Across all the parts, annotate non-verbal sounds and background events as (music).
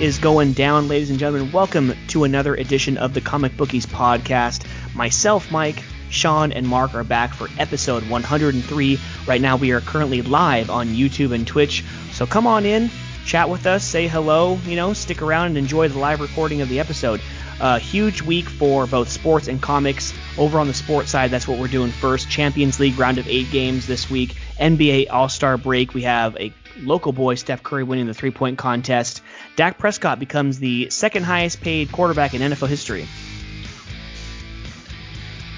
Is going down, ladies and gentlemen? Welcome to another edition of the Comic Bookies podcast. Myself, Mike, Sean, and Mark are back for episode 103. Right now, we are currently live on YouTube and Twitch, so come on in, chat with us, say hello, you know, stick around and enjoy the live recording of the episode. A huge week for both sports and comics. Over on the sports side, that's what we're doing first. Champions League round of eight games this week. NBA All Star break. We have a local boy Steph Curry winning the three point contest. Dak Prescott becomes the second highest paid quarterback in NFL history.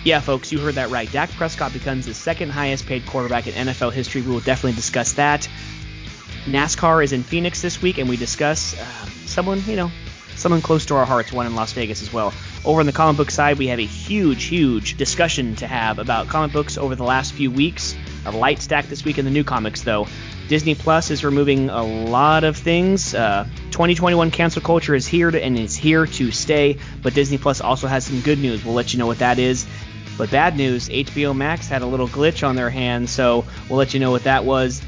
Yeah, folks, you heard that right. Dak Prescott becomes the second highest paid quarterback in NFL history. We will definitely discuss that. NASCAR is in Phoenix this week, and we discuss uh, someone, you know, someone close to our hearts, one in Las Vegas as well. Over on the comic book side, we have a huge, huge discussion to have about comic books over the last few weeks. A light stack this week in the new comics, though. Disney Plus is removing a lot of things. Uh, 2021 cancel culture is here to, and is here to stay, but Disney Plus also has some good news. We'll let you know what that is. But bad news, HBO Max had a little glitch on their hands, so we'll let you know what that was.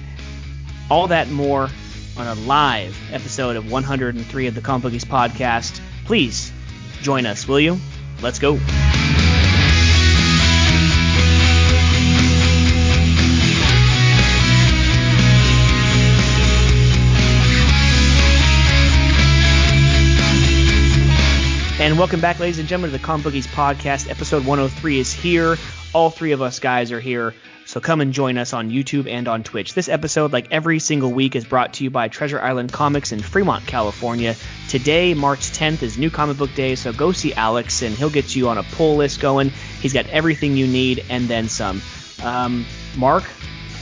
All that more on a live episode of 103 of the Comic podcast. Please join us, will you? Let's go. And welcome back, ladies and gentlemen, to the Comic Bookies podcast. Episode 103 is here. All three of us guys are here. So come and join us on YouTube and on Twitch. This episode, like every single week, is brought to you by Treasure Island Comics in Fremont, California. Today, March 10th, is New Comic Book Day, so go see Alex and he'll get you on a pull list going. He's got everything you need and then some. Um, Mark,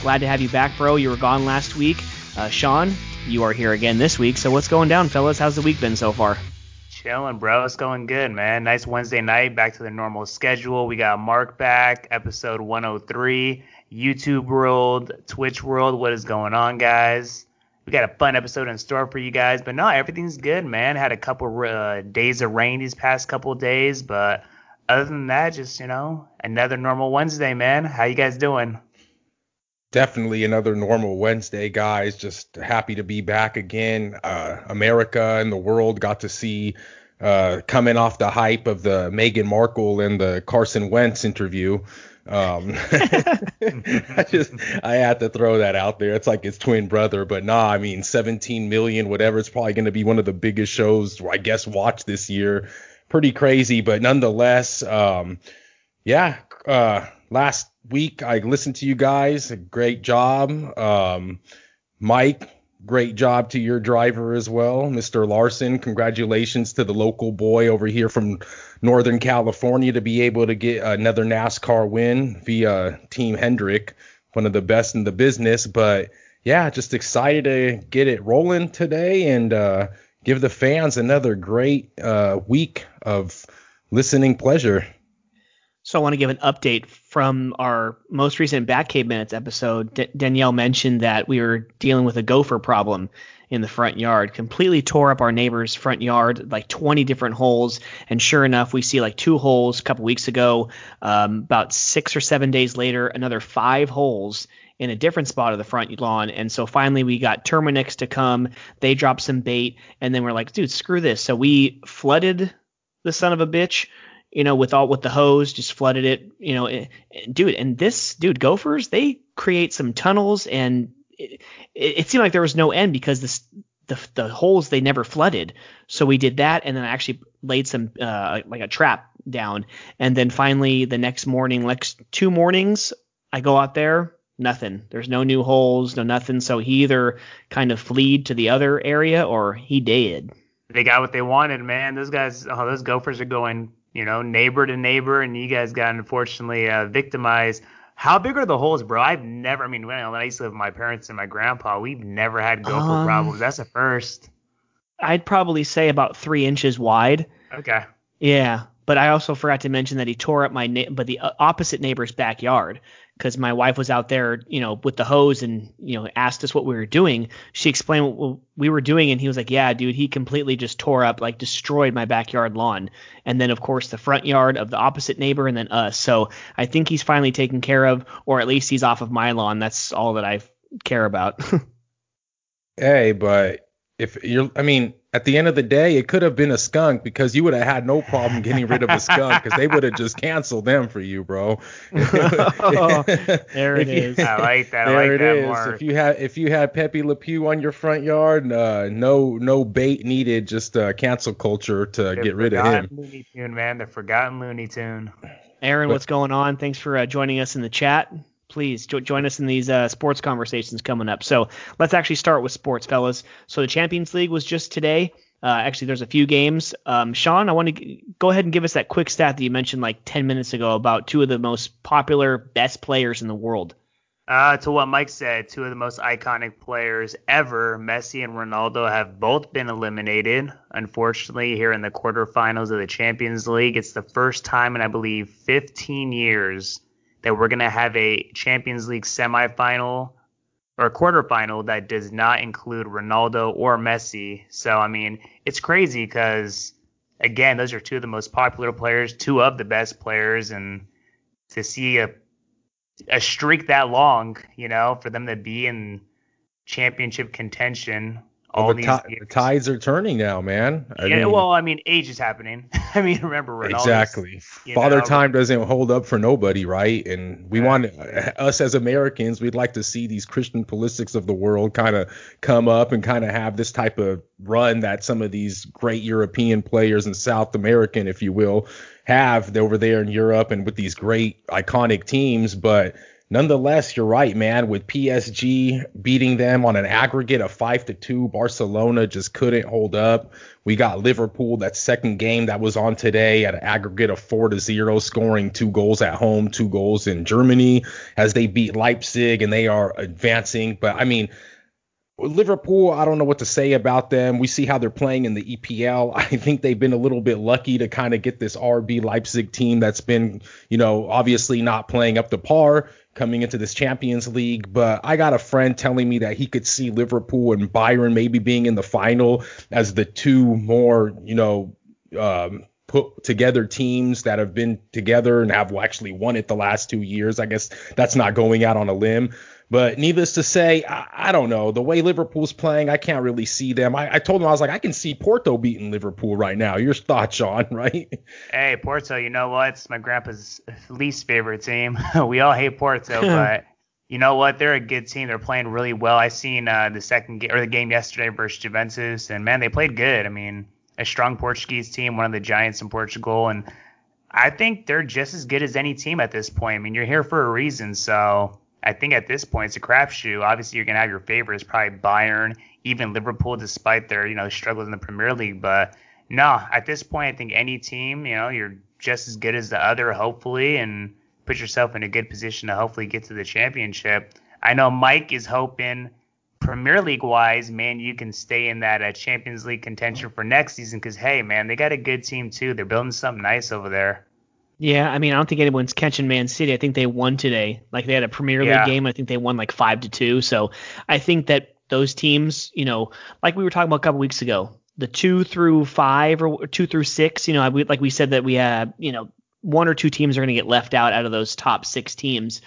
glad to have you back, bro. You were gone last week. Uh, Sean, you are here again this week. So what's going down, fellas? How's the week been so far? Chilling, bro. It's going good, man. Nice Wednesday night. Back to the normal schedule. We got Mark back, episode 103. YouTube world, Twitch world. What is going on, guys? We got a fun episode in store for you guys. But no, everything's good, man. Had a couple uh, days of rain these past couple days, but other than that, just you know, another normal Wednesday, man. How you guys doing? Definitely another normal Wednesday, guys. Just happy to be back again. Uh, America and the world got to see uh, coming off the hype of the Meghan Markle and the Carson Wentz interview. Um, (laughs) I just I had to throw that out there. It's like his twin brother, but nah, I mean 17 million, whatever. It's probably going to be one of the biggest shows I guess watched this year. Pretty crazy, but nonetheless, um, yeah. Uh, last week I listened to you guys. Great job. Um, Mike, great job to your driver as well. Mr. Larson, congratulations to the local boy over here from Northern California to be able to get another NASCAR win via Team Hendrick, one of the best in the business. But yeah, just excited to get it rolling today and uh, give the fans another great uh, week of listening pleasure. So I want to give an update from our most recent Batcave Minutes episode. D- Danielle mentioned that we were dealing with a gopher problem in the front yard. Completely tore up our neighbor's front yard, like 20 different holes. And sure enough, we see like two holes a couple weeks ago. Um, about six or seven days later, another five holes in a different spot of the front lawn. And so finally we got Terminix to come. They dropped some bait, and then we're like, dude, screw this. So we flooded the son of a bitch you know, with all with the hose, just flooded it, you know, and, dude. And this dude, gophers, they create some tunnels, and it, it, seemed like there was no end because this the the holes they never flooded. So we did that, and then I actually laid some uh, like a trap down, and then finally the next morning, like two mornings, I go out there, nothing. There's no new holes, no nothing. So he either kind of fleed to the other area or he did. They got what they wanted, man. Those guys, oh, those gophers are going you know, neighbor to neighbor, and you guys got unfortunately uh, victimized. How big are the holes, bro? I've never. I mean, when I used to live with my parents and my grandpa, we've never had gopher um, problems. That's a first. I'd probably say about three inches wide. Okay. Yeah, but I also forgot to mention that he tore up my na- but the uh, opposite neighbor's backyard because my wife was out there, you know, with the hose and you know asked us what we were doing. She explained what we were doing, and he was like, "Yeah, dude, he completely just tore up, like destroyed my backyard lawn." And then of course the front yard of the opposite neighbor, and then us. So I think he's finally taken care of, or at least he's off of my lawn. That's all that I care about. (laughs) hey, but if you're, I mean, at the end of the day, it could have been a skunk because you would have had no problem getting rid of a skunk because they would have just canceled them for you, bro. oh, (laughs) (laughs) there it is. I like that. There I like it that is. Mark. If you had if you had Pepe Le Pew on your front yard, uh, no no bait needed, just uh, cancel culture to The get rid of him. Looney Tune, man. The forgotten Looney Tune. Aaron, But- what's going on? Thanks for uh, joining us in the chat. Please jo- join us in these uh, sports conversations coming up. So let's actually start with sports, fellas. So the Champions League was just today. Uh, actually, there's a few games. Um, Sean, I want to g- go ahead and give us that quick stat that you mentioned like 10 minutes ago about two of the most popular, best players in the world. Uh, to what Mike said, two of the most iconic players ever, Messi and Ronaldo, have both been eliminated. Unfortunately, here in the quarterfinals of the Champions League, it's the first time in, I believe, 15 years that we're going to have a Champions League semifinal or quarterfinal that does not include Ronaldo or Messi. So, I mean, it's crazy because, again, those are two of the most popular players, two of the best players, and to see a a streak that long, you know, for them to be in championship contention all Well, the, ti- the tides are turning now, man. I yeah, mean, well, I mean, age is happening. (laughs) I mean, remember Ronaldo. Exactly. Father know, time doesn't hold up for nobody, right? And we want uh, us as Americans, we'd like to see these Christian Pulisic's of the world kind of come up and kind of have this type of run that some of these great European players and South American, if you will, have over there in Europe and with these great iconic teams. But nonetheless, you're right, man. With PSG beating them on an aggregate of five to two, Barcelona just couldn't hold up. We got Liverpool that second game that was on today at an aggregate of four to zero, scoring two goals at home, two goals in Germany as they beat Leipzig and they are advancing. But I mean, Liverpool, I don't know what to say about them. We see how they're playing in the EPL. (laughs) I think they've been a little bit lucky to kind of get this RB Leipzig team that's been, you know, obviously not playing up to par coming into this Champions League. But I got a friend telling me that he could see Liverpool and Bayern maybe being in the final as the two more, you know, um, put together teams that have been together and have actually won it the last two years. I guess that's not going out on a limb. But needless to say, I, I don't know. The way Liverpool's playing, I can't really see them. I, I told him I was like, I can see Porto beating Liverpool right now. Your thoughts, Sean, (laughs) right? Hey, Porto, you know what? It's my grandpa's least favorite team. (laughs) we all hate Porto, (laughs) but you know what? They're a good team. They're playing really well. I seen uh, the second game or the game yesterday versus Juventus, and man, they played good. I mean, a strong Portuguese team, one of the giants in Portugal, and I think they're just as good as any team at this point. I mean, you're here for a reason, so I think at this point it's a crapshoot. Obviously, you're gonna have your favorites, probably Bayern, even Liverpool, despite their you know struggles in the Premier League. But no, at this point, I think any team, you know, you're just as good as the other, hopefully, and put yourself in a good position to hopefully get to the championship. I know Mike is hoping Premier League wise, man, you can stay in that uh, Champions League contention for next season because hey, man, they got a good team too. They're building something nice over there. Yeah, I mean, I don't think anyone's catching Man City. I think they won today. Like they had a Premier League Yeah. game. I think they won like five to two. So I think that those teams, you know, like we were talking about a couple weeks ago, the two through five or two through six, you know, like we said that we had, you know, one or two teams are going to get left out out of those top six teams.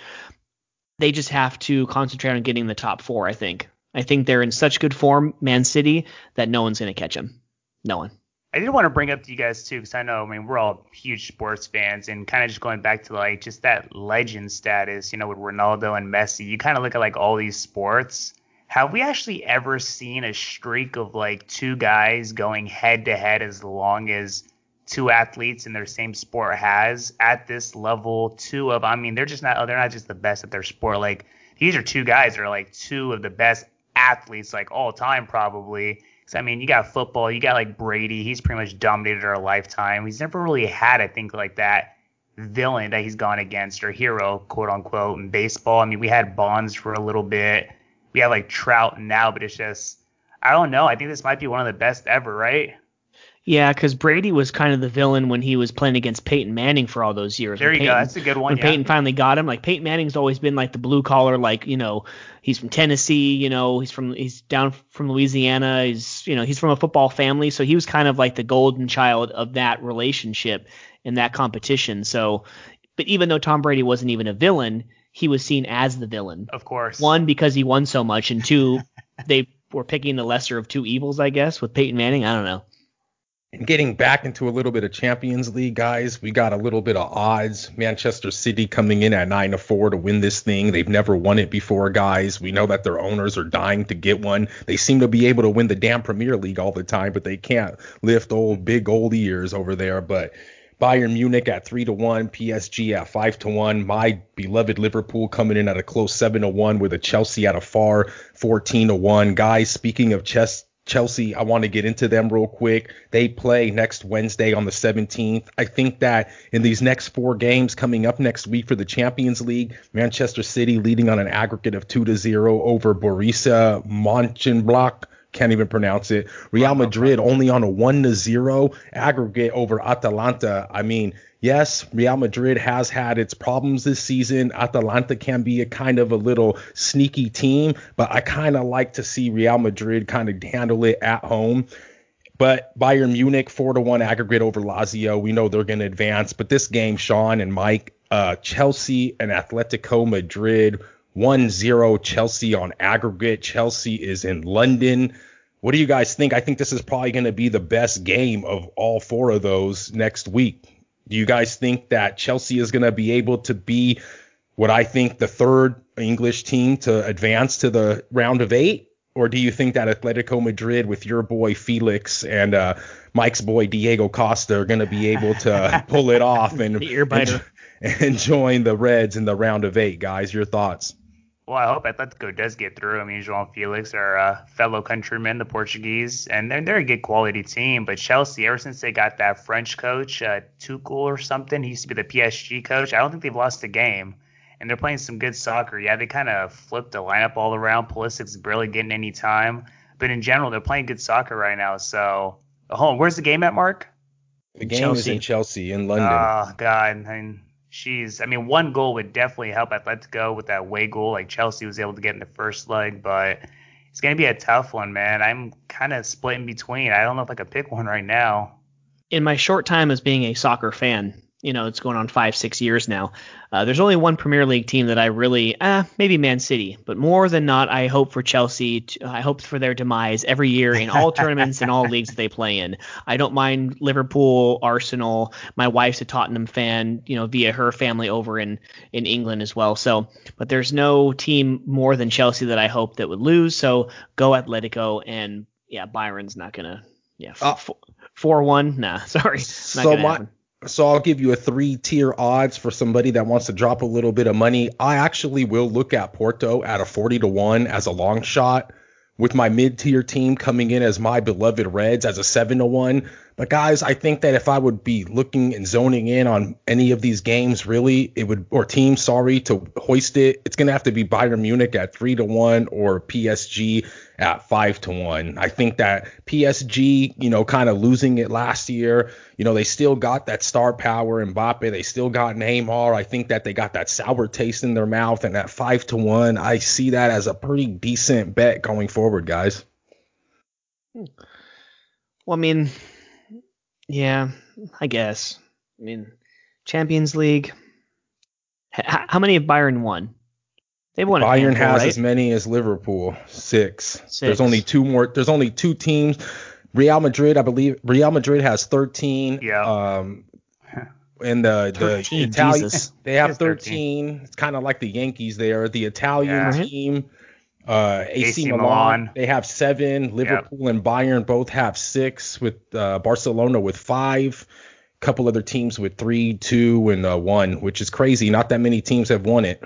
They just have to concentrate on getting the top four. I think. I think they're in such good form, Man City, that no one's going to catch them. No one. I did want to bring up to you guys too, because I know, I mean, we're all huge sports fans, and kind of just going back to like just that legend status, you know, with Ronaldo and Messi. You kind of look at like all these sports. Have we actually ever seen a streak of like two guys going head to head as long as two athletes in their same sport has at this level? Two of, I mean, they're just not, they're not just the best at their sport. Like these are two guys that are like two of the best athletes like all time probably. 'Cause, I mean, you got football, you got like Brady. He's pretty much dominated our lifetime. He's never really had, I think, like that villain that he's gone against or hero, quote unquote, in baseball. I mean, we had Bonds for a little bit. We have like Trout now, but it's just, I don't know. I think this might be one of the best ever, right? Yeah, because Brady was kind of the villain when he was playing against Peyton Manning for all those years. There When you go. That's a good one. when yeah. Peyton finally got him, like Peyton Manning's always been like the blue collar, like you know, he's from Tennessee, you know, he's from he's down from Louisiana, he's you know he's from a football family, so he was kind of like the golden child of that relationship in that competition. So, but even though Tom Brady wasn't even a villain, he was seen as the villain. of course. One because he won so much, and two, (laughs) they we're picking the lesser of two evils, I guess, with Peyton Manning. I don't know. Getting back into a little bit of Champions League, guys, we got a little bit of odds. Manchester City coming in at nine to four to win this thing. They've never won it before, guys. We know that their owners are dying to get one. They seem to be able to win the damn Premier League all the time, but they can't lift old big old ears over there. But Bayern Munich at three to one, PSG at five to one. My beloved Liverpool coming in at a close seven to one with a Chelsea at a far fourteen to one. Guys, speaking of chess. Chelsea, I want to get into them real quick. They play next Wednesday on the 17th. I think that in these next four games coming up next week for the Champions League, Manchester City leading on an aggregate of 2 to 0 over Borussia Mönchengladbach can't even pronounce it. Real Madrid only on a 1 to 0 aggregate over Atalanta. I mean, yes, Real Madrid has had its problems this season. Atalanta can be a kind of a little sneaky team, but I kind of like to see Real Madrid kind of handle it at home. But Bayern Munich 4 to 1 aggregate over Lazio. We know they're going to advance, but this game Sean and Mike uh, Chelsea and Atletico Madrid 1-0 Chelsea on aggregate. Chelsea is in London. What do you guys think? I think this is probably going to be the best game of all four of those next week. Do you guys think that Chelsea is going to be able to be what I think the third English team to advance to the round of eight? Or do you think that Atletico Madrid with your boy Felix and uh, Mike's boy Diego Costa are going to be able to (laughs) pull it off and, and, (laughs) and join the Reds in the round of eight, guys? Your thoughts? Well, I hope Atletico does get through. I mean, João Felix, our uh, fellow countrymen, the Portuguese, and they're, they're a good quality team. But Chelsea, ever since they got that French coach, uh, Tuchel or something, he used to be the PSG coach. I don't think they've lost a game, and they're playing some good soccer. Yeah, they kind of flipped the lineup all around. Pulisic's barely getting any time, but in general, they're playing good soccer right now. So, oh, where's the game at, Mark? The game Chelsea. is in Chelsea in London. Oh God, I mean, she's I mean one goal would definitely help Atletico with that way goal like Chelsea was able to get in the first leg, but it's gonna be a tough one, man. I'm kind of split in between. I don't know if I could pick one right now. In my short time as being a soccer fan, you know, it's going on five, six years now. Uh, there's only one Premier League team that I really, uh, maybe Man City, but more than not, I hope for Chelsea. To, I hope for their demise every year in all (laughs) tournaments and all leagues that they play in. I don't mind Liverpool, Arsenal. My wife's a Tottenham fan, you know, via her family over in in England as well. So, but there's no team more than Chelsea that I hope that would lose. So go Atletico and yeah, Bayern's not gonna. Yeah, uh, four one. Nah, (laughs) sorry. so my happen. So I'll give you a three tier odds for somebody that wants to drop a little bit of money. I actually will look at Porto at a 40 to 1 as a long shot with my mid tier team coming in as my beloved Reds as a 7 to 1. But guys, I think that if I would be looking and zoning in on any of these games, really, it would or teams, sorry, to hoist it, it's gonna have to be Bayern Munich at three to one or PSG at five to one. I think that PSG, you know, kind of losing it last year, you know, they still got that star power in Mbappe, they still got Neymar. I think that they got that sour taste in their mouth, and that five to one, I see that as a pretty decent bet going forward, guys. Well, I mean, yeah, I guess. I mean, Champions League. H- how many have Bayern won? They've won. Bayern handful, has right? as many as Liverpool, six. six. There's only two more. There's only two teams. Real Madrid, I believe. Real Madrid has 13. Yeah. Um, (laughs) and the the Italian they have 13. 13. It's kind of like the Yankees there. The Italian yeah. team uh, AC, AC Milan, Milan, they have seven. Liverpool yep. and Bayern both have six, with uh, Barcelona with five. A couple other teams with three, two, and uh, one, which is crazy. Not that many teams have won it.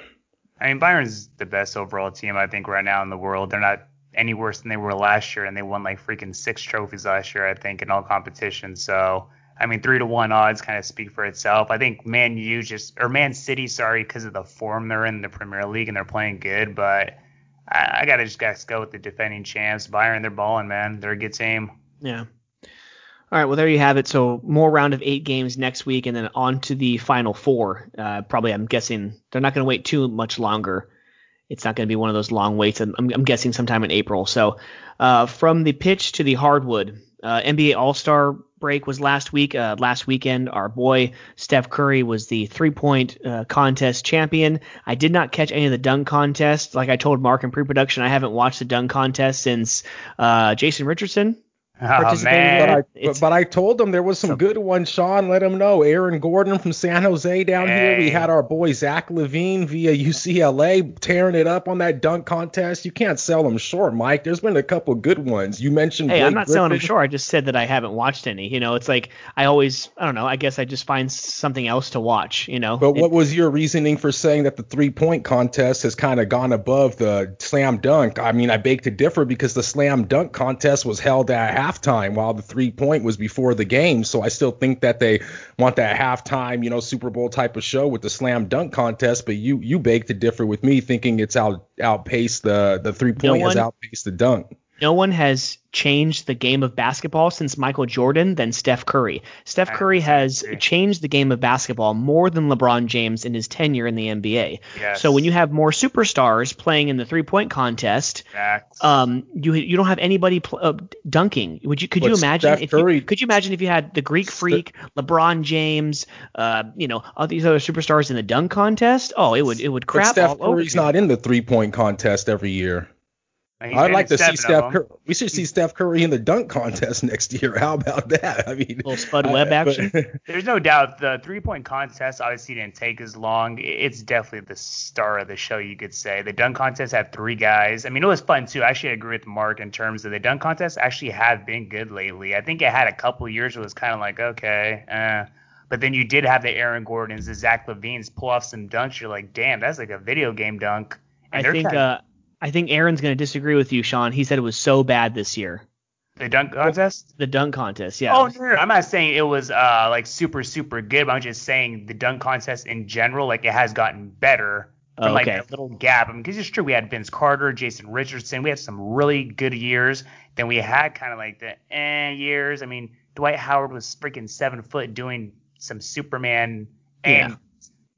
I mean, Bayern's the best overall team I think right now in the world. They're not any worse than they were last year, and they won like freaking six trophies last year, I think, in all competitions. So, I mean, three to one odds kind of speak for itself. I think Man U just or Man City, sorry, because of the form they're in the Premier League and they're playing good, but I, I gotta just guys go with the defending champs. Bayern, they're balling, man. They're a good team. Yeah. All right, well there you have it. So more round of eight games next week, and then on to the final four. Uh, probably, I'm guessing they're not going to wait too much longer. It's not going to be one of those long waits. I'm, I'm guessing sometime in April. So uh, from the pitch to the hardwood, uh, NBA All Star break was last week. Uh, last weekend, our boy Steph Curry was the three point uh, contest champion. I did not catch any of the dunk contests. Like I told Mark in pre production, I haven't watched the dunk contest since uh, Jason Richardson Oh man. But I, but, but I told them there was some good ones. Sean, let them know. Aaron Gordon from San Jose down here. We had our boy Zach LaVine via UCLA tearing it up on that dunk contest. You can't sell them short, Mike. There's been a couple good ones. You mentioned. Hey, I'm Blake not selling them Griffin. short. I just said that I haven't watched any. You know, it's like I always, I don't know. I guess I just find something else to watch. You know. But It- what was your reasoning for saying that the three point contest has kind of gone above the slam dunk? I mean, I beg to differ because the slam dunk contest was held at halftime while the three point was before the game. So I still think that they want that halftime, you know, Super Bowl type of show with the slam dunk contest. But you you beg to differ with me, thinking it's out outpaced the the three point has one- outpaced the dunk. No one has changed the game of basketball since Michael Jordan than Steph Curry. Steph Curry has changed the game of basketball more than LeBron James in his tenure in the NBA. Yes. So when you have more superstars playing in the three-point contest, Facts. um, you you don't have anybody pl- uh, dunking. Would you could you imagine Steph if Curry- you, could you imagine if you had the Greek Freak, LeBron James, uh, you know, all these other superstars in the dunk contest? Oh, it would it would But crap Steph all over. Curry's you. not in the three point contest every year. He's I'd been like to see Steph. them. Curry. We should see Steph Curry in the dunk contest (laughs) next year. How about that? I mean, Little Spud I- Webb but- action? (laughs) There's no doubt the three point contest obviously didn't take as long. It's definitely the star of the show, you could say. The dunk contest had three guys. I mean, it was fun too. I actually agree with Mark in terms of the dunk contest actually have been good lately. I think it had a couple years where it was kind of like, okay, eh. But then you did have the Aaron Gordons, the Zach LaVines pull off some dunks. You're like, damn, that's like a video game dunk. And I they're think kinda- uh, I think Aaron's going to disagree with you, Sean. He said it was so bad this year. the dunk contest. The dunk contest, yeah. Oh no, no, no, I'm not saying it was uh like super super good. But I'm just saying the dunk contest in general, like it has gotten better from Oh, like okay. that little gap. I mean, because it's true, we had Vince Carter, Jason Richardson, we had some really good years. Then we had kind of like the eh years. I mean, Dwight Howard was freaking seven foot doing some Superman, and Yeah.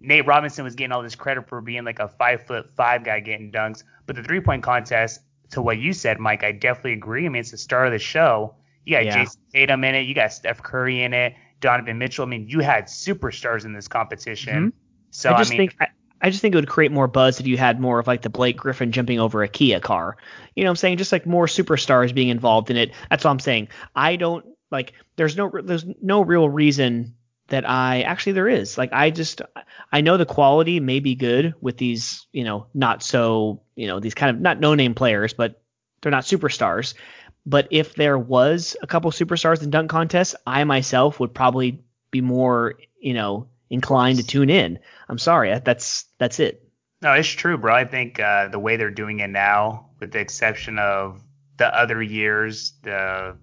Nate Robinson was getting all this credit for being like a five foot five guy getting dunks. But the three point contest, to what you said, Mike, I definitely agree. I mean, it's the star of the show. You got Yeah. Jayson Tatum in it. You got Steph Curry in it. Donovan Mitchell. I mean, you had superstars in this competition. So Mm-hmm. I just mean, think I, I just think it would create more buzz if you had more of like the Blake Griffin jumping over a Kia car. You know what I'm saying? Just like more superstars being involved in it. That's all I'm saying. I don't like there's no there's no real reason that I actually there is. Like I just I know the quality may be good with these, you know, not so, you know, these kind of not no name players, but they're not superstars. But if there was a couple superstars in dunk contests, I myself would probably be more, you know, inclined to tune in. I'm sorry, that's that's it. No, it's true, bro. I think uh, the way they're doing it now, with the exception of the other years, the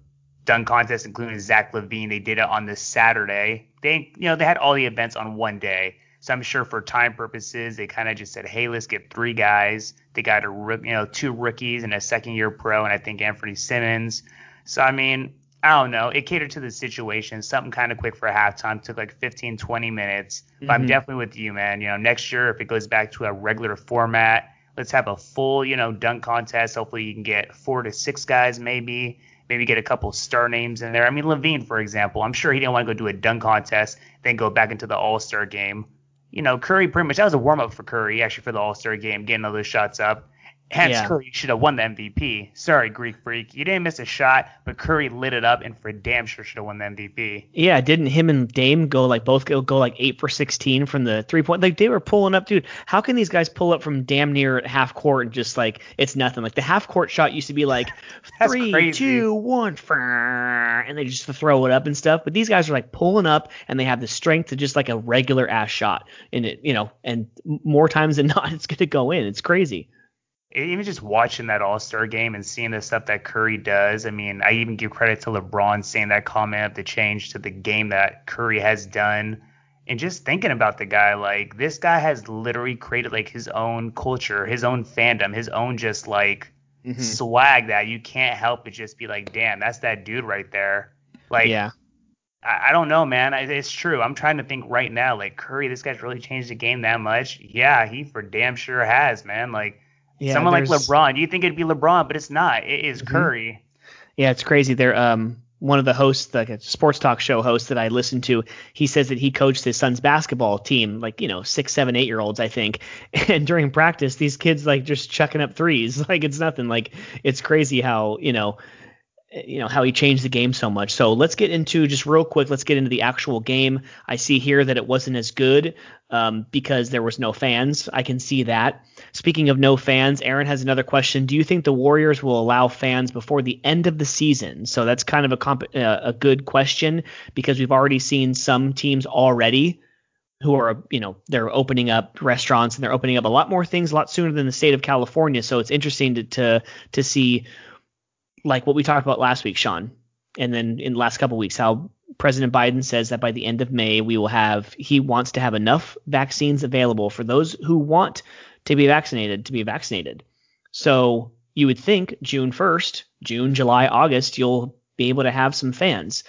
dunk contest, including Zach LaVine, they did it on this Saturday. They, you know, they had all the events on one day. So I'm sure for time purposes, they kind of just said, hey, let's get three guys. They got a, you know, two rookies and a second year pro, and I think Anthony Simons. So I mean, I don't know. It catered to the situation. Something kind of quick for halftime. Took like 15, 20 minutes. But I'm Mhm. definitely with you, man. You know, next year if it goes back to a regular format, let's have a full, you know, dunk contest. Hopefully you can get four to six guys, maybe. Maybe get a couple star names in there. I mean, LaVine, for example. I'm sure he didn't want to go do a dunk contest, then go back into the All Star game. You know, Curry pretty much that was a warm up for Curry actually for the All Star game, getting all those shots up. Hence, Yeah. Curry should have won the MVP. Sorry, Greek Freak. You didn't miss a shot, but Curry lit it up and for damn sure should have won the MVP. Yeah, didn't him and Dame go like both go, go like eight for sixteen from the three point? Like they were pulling up, dude. How can these guys pull up from damn near at half court and just like it's nothing? Like the half court shot used to be like (laughs) three, crazy. two, one, and they just throw it up and stuff. But these guys are like pulling up and they have the strength to just like a regular ass shot in it, you know. And more times than (laughs) not, it's gonna go in. It's crazy. Even just watching that All Star game and seeing the stuff that Curry does, I mean, I even give credit to LeBron saying that comment of the change to the game that Curry has done. And just thinking about the guy, like this guy has literally created like his own culture, his own fandom, his own just like mm-hmm. swag that you can't help but just be like, damn, that's that dude right there. Like, yeah. I, I don't know, man. I, it's true. I'm trying to think right now, like Curry, this guy's really changed the game that much. Yeah, he for damn sure has, man. Like Yeah, someone like LeBron, you think it'd be LeBron, but it's not. It is Mhm. Curry. Yeah, it's crazy. There, um, one of the hosts, like a sports talk show host that I listen to, he says that he coached his son's basketball team, like you know six, seven, eight year olds, I think. (laughs) And during practice, these kids like just chucking up threes, (laughs) like it's nothing. Like it's crazy how you know you know how he changed the game so much. So let's get into just real quick. Let's get into the actual game. I see here that it wasn't as good um, because there was no fans. I can see that. Speaking of no fans, Aaron has another question. Do you think the Warriors will allow fans before the end of the season? So that's kind of a comp- uh, a good question because we've already seen some teams already who are you know they're opening up restaurants and they're opening up a lot more things a lot sooner than the state of California. So it's interesting to to, to see like what we talked about last week, Sean, and then in the last couple weeks, how President Biden says that by the end of May, we will have, he wants to have enough vaccines available for those who want to be vaccinated to be vaccinated. So you would think June 1st, June, July, August, you'll be able to have some fans.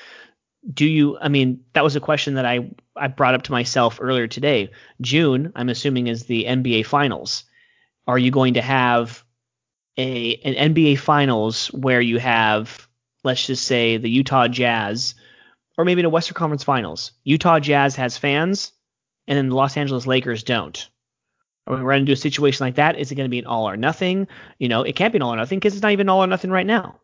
Do you, I mean, that was a question that I, I brought up to myself earlier today. June, I'm assuming, is the NBA Finals. Are you going to have a an NBA Finals where you have let's just say the Utah Jazz or maybe the Western Conference Finals. Utah Jazz has fans and then the Los Angeles Lakers don't. Are we running into a situation like that? Is it going to be an all or nothing? You know, it can't be an all or nothing because it's not even all or nothing right now.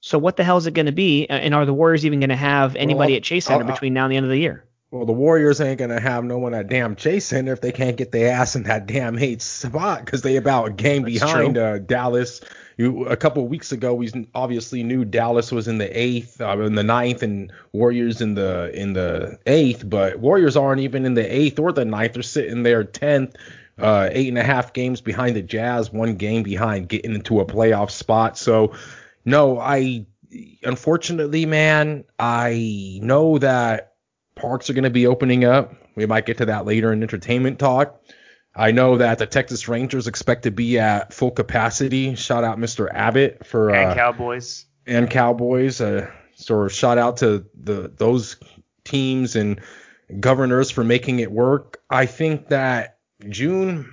So what the hell is it going to be? And are the Warriors even going to have anybody well, at Chase Center between now and the end of the year? Well, the Warriors ain't gonna have no one at damn Chase Center if they can't get their ass in that damn eight spot because they about a game That's behind uh, Dallas. You, a couple of weeks ago, we obviously knew Dallas was in the eighth, uh, in the ninth, and Warriors in the in the eighth. But Warriors aren't even in the eighth or the ninth; they're sitting there tenth, uh, eight and a half games behind the Jazz, one game behind getting into a playoff spot. So, no, I unfortunately, man, I know that parks are going to be opening up. We might get to that later in entertainment talk. I know that the Texas Rangers expect to be at full capacity. Shout out Mr. Abbott for and uh, Cowboys and Cowboys. Uh, so shout out to the those teams and governors for making it work. I think that June,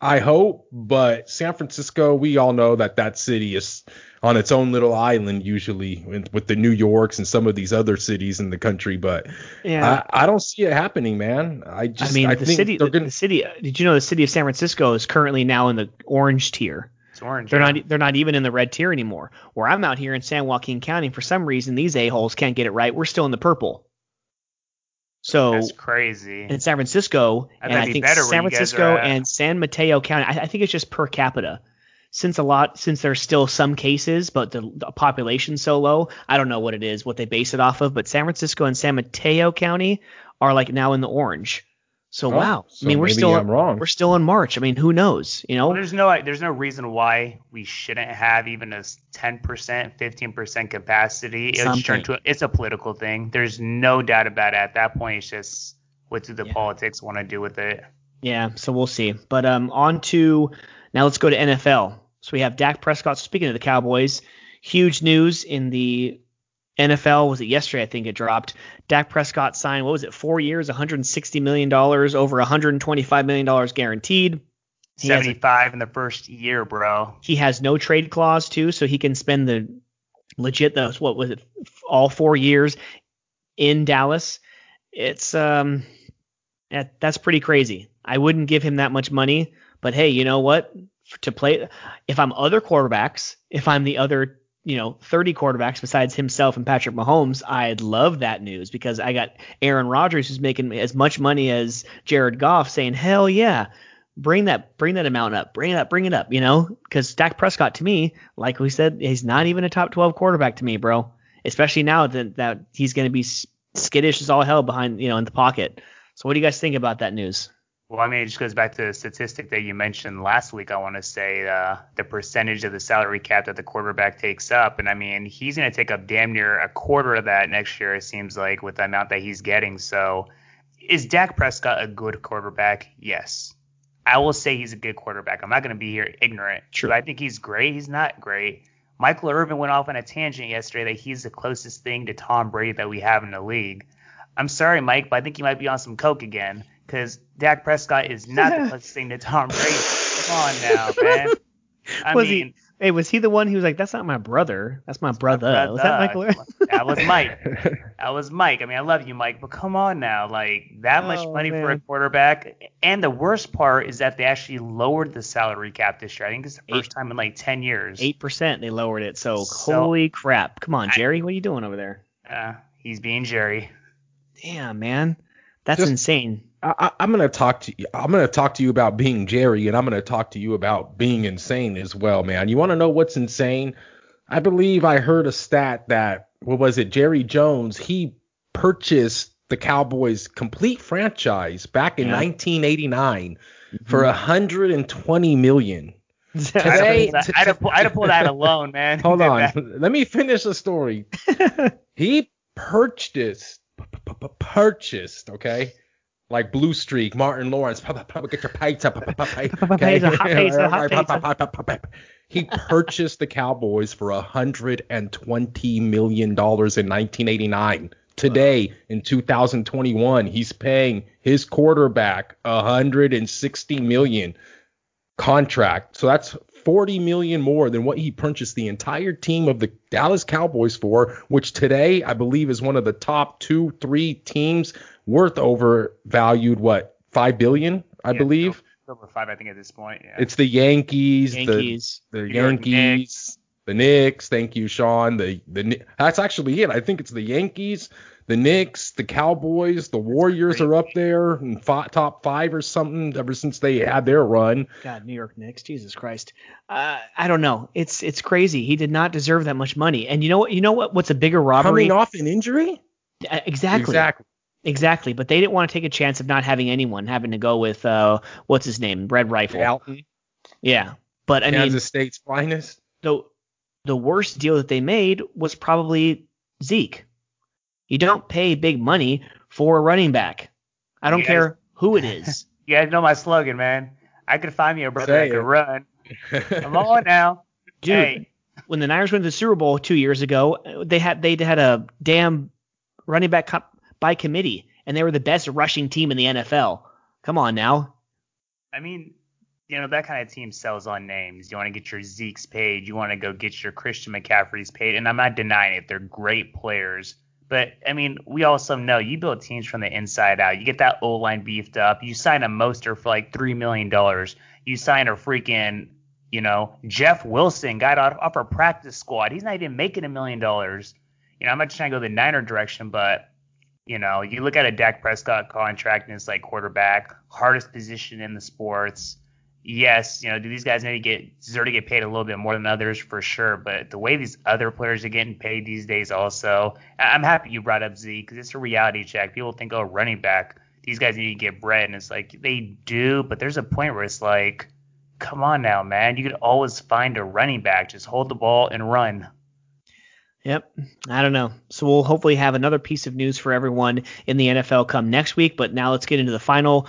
I hope, but San Francisco, we all know that that city is on its own little island usually with the New Yorks and some of these other cities in the country. But yeah, I, I don't see it happening, man. I just I mean I the city the, gonna... the city. Did you know the city of San Francisco is currently now in the orange tier? It's orange. They're yeah. not they're not even in the red tier anymore. Where I'm out here in San Joaquin County, for some reason these a holes can't get it right. We're still in the purple. So that's crazy. In San Francisco, and I think San Francisco and San Mateo County, I, I think it's just per capita since a lot since there's still some cases, but the, the population's so low, I don't know what it is, what they base it off of. But San Francisco and San Mateo County are like now in the orange. So oh, wow, so I mean we're still I'm wrong. we're still in March. I mean who knows? You know, well, there's no there's no reason why we shouldn't have even a 10%, 15% capacity. It's turned to it's a political thing. There's no doubt about it. At that point, it's just what do the yeah. politics want to do with it? Yeah, so we'll see. But um, on to now let's go to NFL. So we have Dak Prescott. Speaking of the Cowboys, huge news in the NFL. Was it yesterday? I think it dropped. Dak Prescott signed, what was it, four years, $160 million, over $125 million guaranteed. He 75 a, in the first year, bro. He has no trade clause, too, so he can spend the legit, those, what was it, all four years in Dallas. It's, um, that, that's pretty crazy. I wouldn't give him that much money, but hey, you know what? to play. If I'm other quarterbacks, if I'm the other, you know, 30 quarterbacks besides himself and Patrick Mahomes, I'd love that news because I got Aaron Rodgers who's making as much money as Jared Goff saying, hell yeah, bring that, bring that amount up, bring it up, bring it up, you know, because Dak Prescott to me, like we said, he's not even a top 12 quarterback to me, bro. Especially now that, that he's going to be skittish as all hell behind, you know, in the pocket. So what do you guys think about that news? Well, I mean, it just goes back to the statistic that you mentioned last week. I want to say uh, the percentage of the salary cap that the quarterback takes up, and I mean, he's going to take up damn near a quarter of that next year. It seems like with the amount that he's getting. So, is Dak Prescott a good quarterback? Yes, I will say he's a good quarterback. I'm not going to be here ignorant. True. I think he's great. He's not great. Michael Irvin went off on a tangent yesterday that he's the closest thing to Tom Brady that we have in the league. I'm sorry, Mike, but I think he might be on some coke again because Dak Prescott is not the (laughs) closest thing to Tom Brady. Come on now, man. I was mean, he Hey, was he the one who was like, "That's not my brother. That's my brother." brother. Was that Michael? that was Mike. (laughs) That was Mike. I mean, I love you, Mike, but come on now, like that much Oh, money for a quarterback. And the worst part is that they actually lowered the salary cap this year. I think it's the first time in like ten years. Eight percent. They lowered it. So, So- holy crap! Come on, Jerry. What are you doing over there? Uh, he's being Jerry. Damn, man. That's Just- insane. I, I- I'm gonna talk to you. I'm gonna talk to you about being Jerry, and I'm gonna talk to you about being insane as well, man. You want to know what's insane? I believe I heard a stat that what was it? Jerry Jones he purchased the Cowboys' complete franchise back in Yeah. 1989 mm-hmm. for 120 million. (laughs) I'd Today- have, pulled that- I'd have, pulled- I'd have pulled that alone, man. Hold (laughs) on, let me finish the story. (laughs) he purchased purchased okay like blue streak martin lawrence get your pizza he purchased the cowboys for 120 million dollars in 1989 today in 2021 he's paying his quarterback 160 million contract. So that's 40 million more than what he purchased the entire team of the Dallas Cowboys for, which today I believe is one of the top two, three teams worth over valued what five billion, I Yeah, believe. Over five, I think, at this point. Yeah. It's the Yankees, Yankees. the the New York Yankees, the Knicks. Thank you, Sean. The the that's actually it. I think it's the Yankees, the Knicks, the Cowboys, the Warriors are up there in top five or something ever since they had their run. God, New York Knicks, Jesus Christ. Uh, I don't know. It's it's crazy. He did not deserve that much money. And you know what? You know what? What's a bigger robbery? Coming off an injury? Uh, exactly. Exactly. Exactly. But they didn't want to take a chance of not having anyone, having to go with uh, what's his name, Red Rifle. Alton, Yeah. But I mean, Kansas State's finest. the the worst deal that they made was probably Zeke. You don't pay big money for a running back. I don't You care who it (laughs) is. You guys know my slogan, man. I could find me a brother Say that could it. run. (laughs) Come on now. Dude, Hey, when the Niners went to the Super Bowl two years ago, they had they had a damn running back co- by committee, and they were the best rushing team in the NFL. Come on now. I mean, you know, that kind of team sells on names. You want to get your Zeke's paid. You want to go get your Christian McCaffrey's paid. And I'm not denying it. They're great players. But, I mean, we also know you build teams from the inside out. You get that O line beefed up. You sign a Mostert for like $3 million. You sign a freaking, you know, Jeff Wilson, guy off, off our practice squad. He's not even making a million dollars. You know, I'm not trying to go the Niner direction, but you know, you look at a Dak Prescott contract and it's like quarterback, hardest position in the sports. Yes, you know, do these guys to get deserve to get paid a little bit more than others for sure? But the way these other players are getting paid these days, also, I'm happy you brought up Zeke because it's a reality check. People think, oh, running back, these guys need to get bread, and it's like they do, but there's a point where it's like, come on now, man, you could always find a running back, just hold the ball and run. Yep. I don't know. So we'll hopefully have another piece of news for everyone in the NFL come next week. But now let's get into the final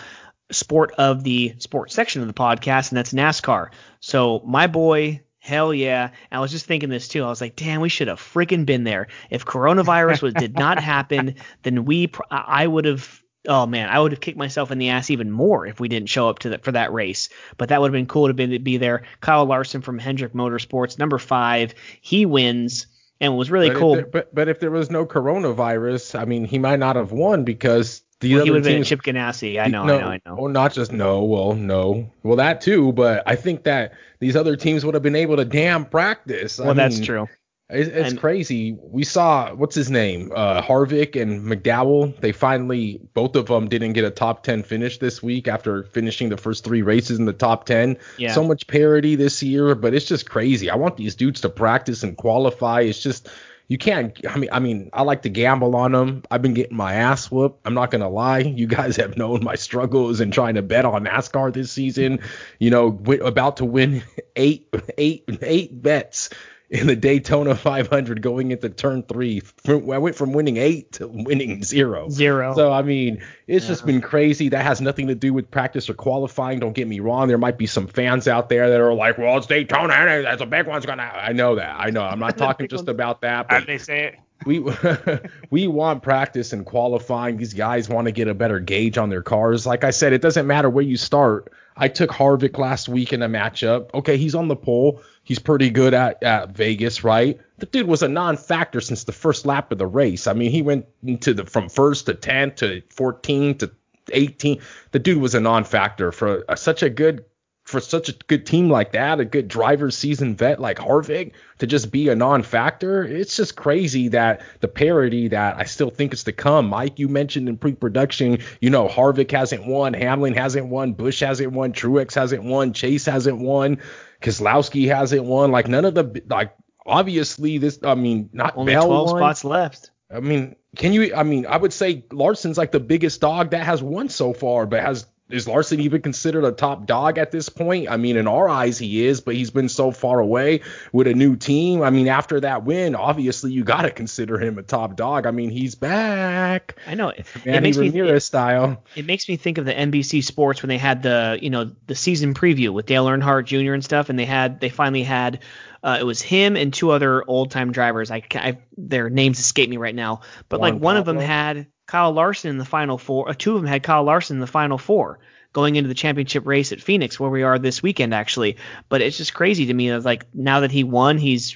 sport of the sports section of the podcast, and that's NASCAR. So my boy, hell yeah. I was just thinking this too. I was like, damn, we should have freaking been there. If coronavirus was did not happen, (laughs) then we I would have. Oh man, I would have kicked myself in the ass even more if we didn't show up to that for that race. But that would have been cool to be, to be there. Kyle Larson from Hendrick Motorsports, number five, he wins, and it was really but cool. If there, but but if there was no coronavirus, I mean, he might not have won because the Well, he would have been. Chip Ganassi. I know, no, I know, I know. Well, not just no. Well, no. Well, that too. But I think that these other teams would have been able to damn practice. I well, that's mean, true. It's, it's And- crazy. We saw what's his name, uh, Harvick and McDowell. They finally, both of them didn't get a top ten finish this week after finishing the first three races in the top ten. Yeah. So much parity this year, but it's just crazy. I want these dudes to practice and qualify. It's just you can't. I mean, I mean, I like to gamble on them. I've been getting my ass whooped. I'm not gonna lie. You guys (laughs) have known my struggles in trying to bet on NASCAR this season. You know, about to win (laughs) eight, eight, eight bets in the Daytona 500 going into turn three. From- I went from winning eight to winning zero. Zero. So I mean, it's just been crazy. That has nothing to do with practice or qualifying. Don't get me wrong. There might be some fans out there that are like, "Well, it's Daytona. That's a big one's gonna." I know that. I know. I'm not (laughs) talking just about that, How but do they say it? we (laughs) we want practice and qualifying. These guys want to get a better gauge on their cars. Like I said, it doesn't matter where you start. I took Harvick last week in a matchup. Okay, he's on the pole. He's pretty good at, at Vegas, right? The dude was a non-factor since the first lap of the race. I mean, he went into the from first to 10 to 14 to 18. The dude was a non-factor for a, such a good for such a good team like that, a good driver season vet like Harvick to just be a non-factor, it's just crazy that the parity that I still think is to come. Mike, you mentioned in pre-production, you know, Harvick hasn't won, Hamlin hasn't won, Busch hasn't won, Truex hasn't won, Chase hasn't won, Keselowski hasn't won. Like none of the like obviously this. I mean, not only Bell 12 won. spots left. I mean, can you? I mean, I would say Larson's like the biggest dog that has won so far, but has is Larson even considered a top dog at this point? I mean, in our eyes, he is, but he's been so far away with a new team. I mean, after that win, obviously you got to consider him a top dog. I mean, he's back. I know it, Manny it makes me Ramirez it, style. it makes me think of the NBC Sports when they had the you know the season preview with Dale Earnhardt Jr. and stuff, and they had they finally had uh, it was him and two other old time drivers. I, I their names escape me right now, but Juan like one of them had Kyle Larson in the final four. Uh, two of them had Kyle Larson in the final four going into the championship race at Phoenix, where we are this weekend actually. But it's just crazy to me. That, like now that he won, he's